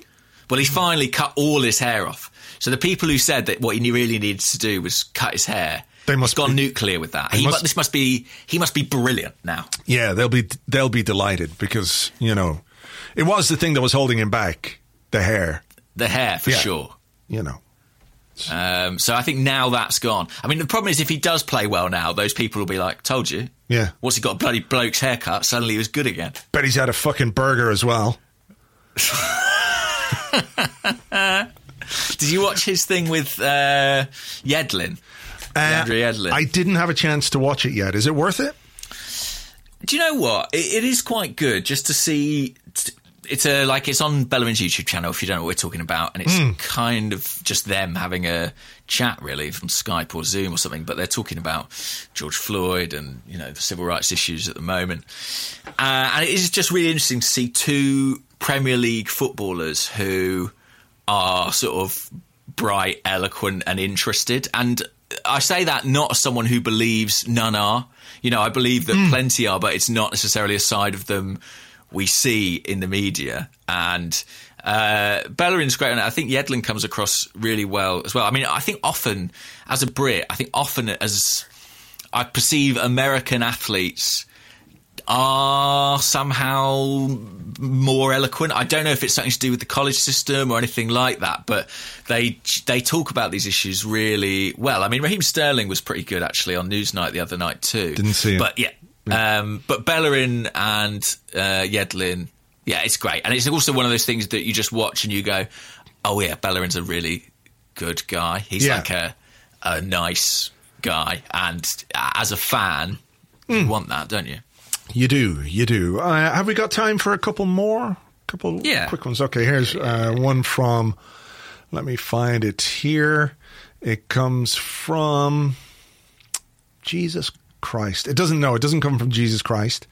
Well, he finally cut all his hair off. So the people who said that what he really needed to do was cut his hair, They must he's gone be- nuclear with that. He, must- mu- this must be he must be brilliant now. Yeah, they'll be they'll be delighted because you know it was the thing that was holding him back, the hair. The hair for Yeah. sure. You know, Um, so I think now that's gone. I mean, the problem is if he does play well now, those people will be like, "Told you." Yeah. Once he got a bloody bloke's haircut, suddenly he was good again. bet he's had a fucking burger as well. Did you watch his thing with uh, Yedlin? Andrew Yedlin. I didn't have a chance to watch it yet. Is it worth it? Do you know what? It, it is quite good just to see. It's a like it's on Bellerin's YouTube channel if you don't know what we're talking about, and it's Hmm. kind of just them having a chat really from Skype or Zoom or something. But they're talking about George Floyd and you know the civil rights issues at the moment, uh, and it is just really interesting to see two Premier League footballers who are sort of bright, eloquent, and interested. And I say that not as someone who believes none are. You know, I believe that plenty are, but it's not necessarily a side of them we see in the media. And uh, Bellerin's great, and I think Yedlin comes across really well as well. I mean, I think often as a Brit, I think often as I perceive American athletes are somehow more eloquent. I don't know if it's something to do with the college system or anything like that, but they they talk about these issues really well. I mean, Raheem Sterling was pretty good actually on Newsnight the other night too. Didn't see it. but yeah. Um, but Bellerin and uh, Yedlin, yeah, it's great, and it's also one of those things that you just watch and you go, "Oh yeah, Bellerin's a really good guy. He's Yeah. like a a nice guy," and as a fan, Hmm. you want that, don't you? You do, you do. Uh, have we got time for a couple more? Couple Yeah. quick ones. Okay, here's uh, one from. Let me find it here. It comes from Jesus Christ. It doesn't. know. it doesn't come from Jesus Christ.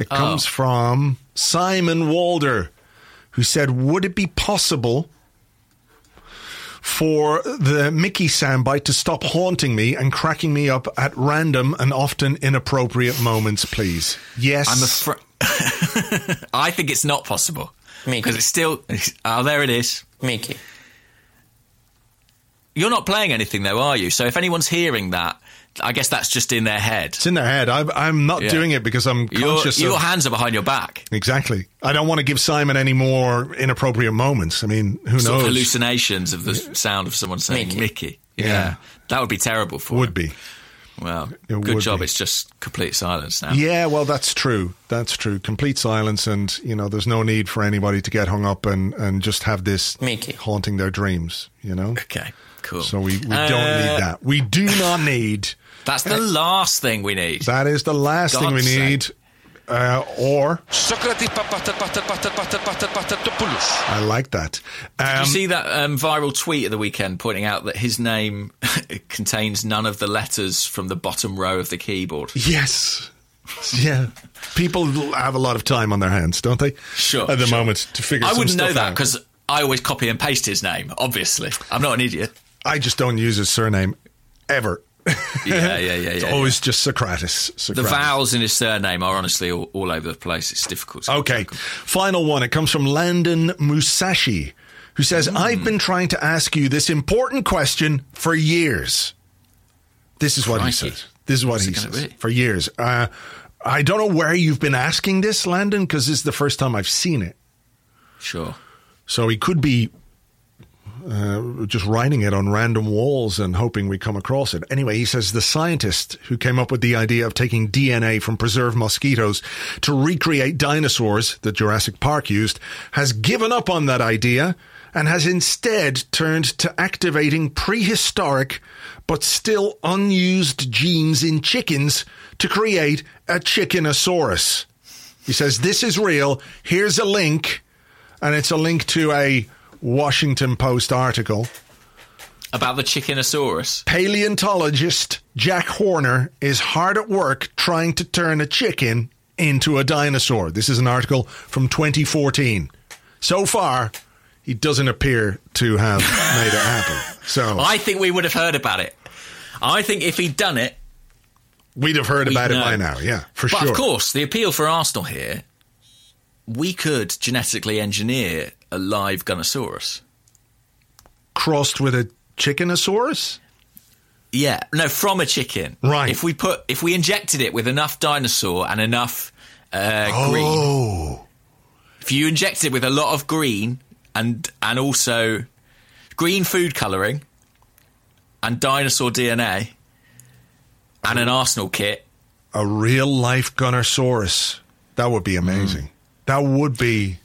It Oh. comes from Simon Walder, who said, "Would it be possible?" For the Mickey soundbite to stop haunting me and cracking me up at random and often inappropriate moments, please. Yes. I'm afraid. I think it's not possible Mickey. because it's still. Oh, there it is. Mickey. You're not playing anything though, are you? So if anyone's hearing that, I guess that's just in their head. It's in their head. I, I'm not Yeah. doing it because I'm Your, conscious your of hands are behind your back. exactly. I don't want to give Simon any more inappropriate moments. I mean, who Sort of knows? hallucinations of the sound of someone saying Mickey. Mickey. Yeah. Yeah. That would be terrible for Would him. be. Well, It good job. be. It's just complete silence now. Yeah, well, that's true. That's true. Complete silence, and you know, there's no need for anybody to get hung up and and just have this Mickey. haunting their dreams. You know. Okay, cool. So we, we Uh, don't need that. We do not need. That's the last thing we need. That is the last thing we sake. need. Uh, or Sokratis I like that. Did Um, you see that um, viral tweet at the weekend pointing out that his name contains none of the letters from the bottom row of the keyboard? Yes. Yeah. People have a lot of time on their hands, don't they? Sure. At the sure. moment to figure I some wouldn't know that because I always copy and paste his name, obviously. I'm not an idiot. I just don't use his surname ever. Yeah, yeah, yeah, yeah. It's yeah. always just Sokratis. The vowels in his surname are honestly all, all over the place. It's difficult. to Okay. Final one. It comes from Landon Musashi, who says, Hmm. I've been trying to ask you this important question for years. This is what he says. This is what What's he says. For years. Uh, I don't know where you've been asking this, Landon, because this is the first time I've seen it. Sure. So he could be uh, just writing it on random walls and hoping we come across it. Anyway, he says the scientist who came up with the idea of taking DNA from preserved mosquitoes to recreate dinosaurs that Jurassic Park used has given up on that idea and has instead turned to activating prehistoric but still unused genes in chickens to create a chickenosaurus. He says, This is real. Here's a link. And it's a link to a Washington Post article. About the Chickenosaurus. Paleontologist Jack Horner is hard at work trying to turn a chicken into a dinosaur. This is an article from 2014. So far, he doesn't appear to have made it happen. So I think we would have heard about it. I think if he'd done it, we'd have heard We'd about it by now. Yeah, for but sure. of course, the appeal for Arsenal here, we could genetically engineer a live Gunnersaurus. Crossed with a chickenosaurus? Yeah, no, from a chicken. Right. If we put, if we injected it with enough dinosaur and enough uh, green, Oh. if you inject it with a lot of green and and also green food coloring and dinosaur DNA and an Arsenal kit, A real life Gunnersaurus. That would be amazing. That would be.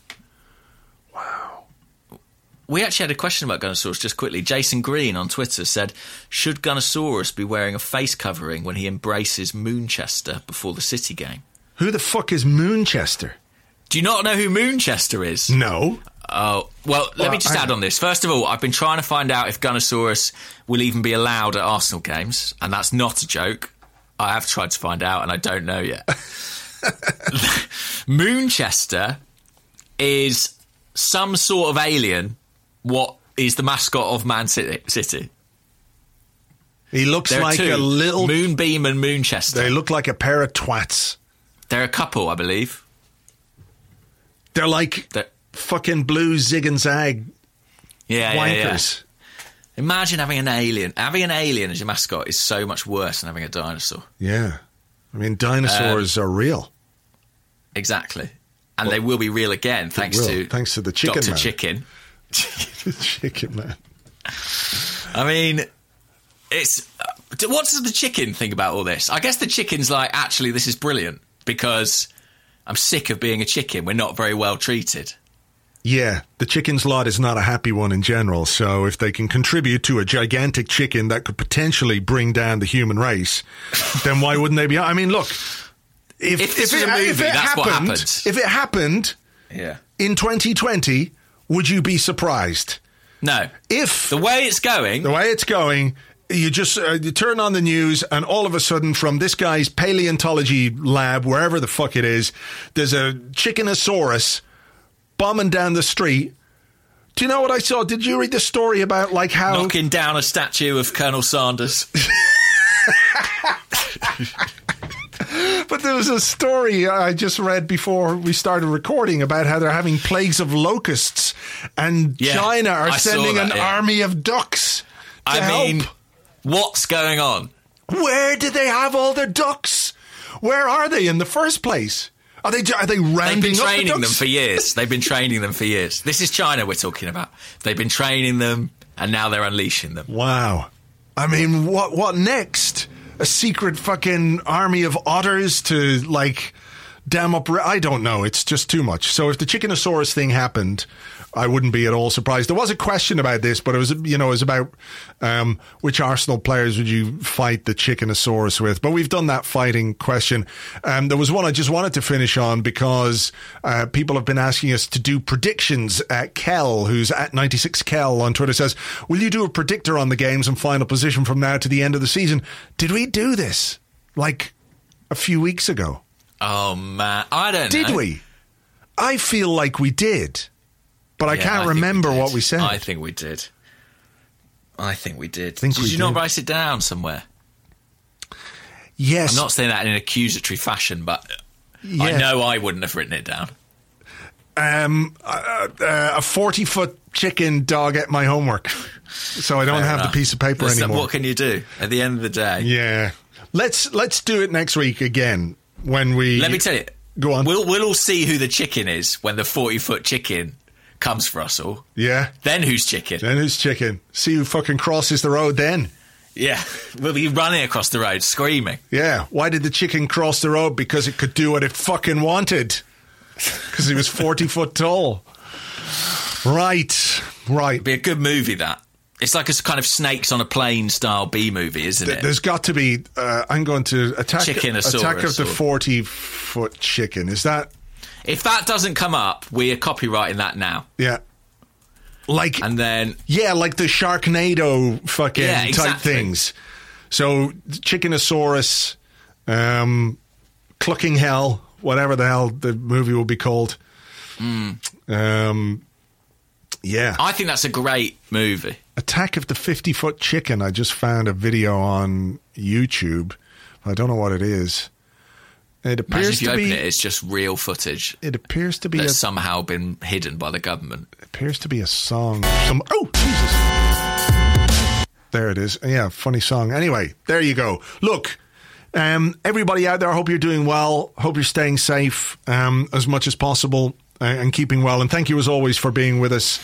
We actually had a question about Gunnersaurus just quickly. Jason Green on Twitter said, Should Gunnersaurus be wearing a face covering when he embraces Moonchester before the City game? Who the fuck is Moonchester? Do you not know who Moonchester is? No. Oh, well, let Well, me just I- add on this. First of all, I've been trying to find out if Gunnersaurus will even be allowed at Arsenal games, and that's not a joke. I have tried to find out, and I don't know yet. Moonchester is some sort of alien. What is the mascot of Man City? City? He looks There like a little. Moonbeam and Moonchester. They look like a pair of twats. They're a couple, I believe. They're like They're- fucking blue zig and zag Yeah, yeah, yeah. Imagine having an alien. Having an alien as your mascot is so much worse than having a dinosaur. Yeah. I mean, dinosaurs Um, are real. Exactly. And they will be real again thanks to thanks to the chicken man. Chicken. Chicken man. I mean, it's what does the chicken think about all this? I guess the chicken's like, actually, this is brilliant because I'm sick of being a chicken. We're not very well treated. Yeah, the chicken's lot is not a happy one in general. So if they can contribute to a gigantic chicken that could potentially bring down the human race, then why wouldn't they be? I mean, look, if, If this was a movie, that's what happened. If it happened Yeah. in 2020, would you be surprised? No. If The way it's going, the way it's going, you just uh, you turn on the news, and all of a sudden, from this guy's paleontology lab, wherever the fuck it is, there's a chickenosaurus bombing down the street. Do you know what I saw? Did you read the story about like how knocking down a statue of Colonel Sanders. But there was a story I just read before we started recording about how they're having plagues of locusts, and Yeah, China are I sending that, an yeah. army of ducks. I help. mean, what's going on? where did they have all their ducks? Where are they in the first place? Are they are they They've been up the training them for years. They've been training them for years. This is China we're talking about. They've been training them, and now they're unleashing them. Wow. I mean, what what next? A secret fucking army of otters to like dam up? I don't know. It's just too much. So if the Chickenosaurus thing happened, I wouldn't be at all surprised. There was a question about this, but it was you know it was about um, which Arsenal players would you fight the Chickenosaurus with? But we've done that fighting question. Um, there was one I just wanted to finish on because uh, people have been asking us to do predictions. At Kel, who's at ninety six Kel on Twitter, says, "Will you do a predictor on the games and final position from now to the end of the season?" Did we do this like a few weeks ago? Oh man, I don't Did know. we? I feel like we did, but I can't we remember did. what we said. I think we did. I think we did. Think did we you not write it down somewhere? yes, I'm not saying that in an accusatory fashion, but I know I wouldn't have written it down. um, uh, uh, a forty foot chicken dog at my homework, so I don't Fair have enough. the piece of paper Listen, anymore. What can you do? At the end of the day, yeah, let's let's do it next week again when we. let me tell you. Go on. We'll we'll all see who the chicken is when the forty foot chicken comes for us all. yeah. Then who's chicken? Then who's chicken? See who fucking crosses the road then. Yeah, we'll be running across the road screaming. Yeah. Why did the chicken cross the road? Because it could do what it fucking wanted. Because he was 40 foot tall. Right. Right. It'd be a good movie. That it's like a kind of snakes on a plane style B movie, isn't it? There's got to be. Uh, I'm going to attack. Chickenosaurus Attack of the forty foot chicken. Is that? If that doesn't come up, we are copywriting that now. Yeah. Like And then yeah, like the Sharknado fucking Yeah, type things. So Chickenosaurus, um, Clucking Hell, whatever the hell the movie will be called. Hmm. Um, yeah. I think that's a great movie. Attack of the 50 Foot Chicken. I just found a video on YouTube. I don't know what it is. It appears if you to open be. it, it's just real footage It appears to be a, somehow been hidden by the government. It appears to be a song. Some oh Jesus! There it is. Yeah, funny song. Anyway, there you go. Look, um, everybody out there. I hope you're doing well. Hope you're staying safe um, as much as possible uh, and keeping well. And thank you as always for being with us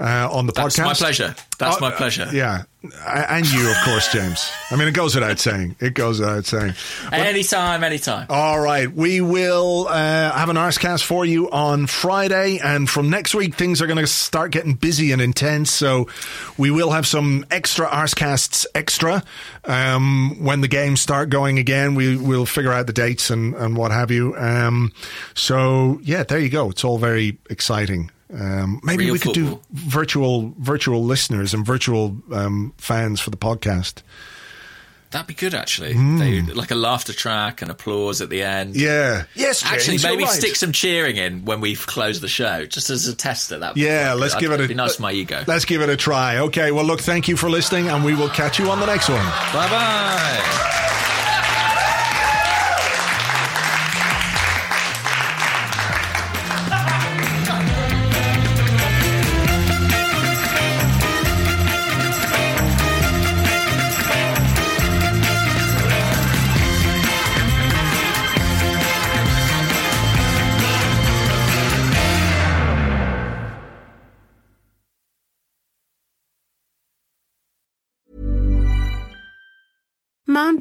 uh, on the That's podcast. my pleasure. That's Oh, my pleasure. Yeah, and you, of course, James. I mean, it goes without saying. It goes without saying. Anytime, anytime. All right, we will uh, have an Arsecast for you on Friday, and from next week things are going to start getting busy and intense. So we will have some extra Arsecasts extra um, when the games start going again. We will figure out the dates and, and what have you. Um, so yeah, there you go. It's all very exciting. Um, maybe Real we could football. do virtual virtual listeners and virtual um, fans for the podcast. That'd be good, actually. Hmm. They, like a laughter track and applause at the end. Yeah. Yes. Actually, James, you're maybe right. stick some cheering in when we close the show, just as a test at that. Yeah, point. let's I'd- give it a be nice for my ego. Let's give it a try. Okay, well, look, thank you for listening, and we will catch you on the next one. Bye bye.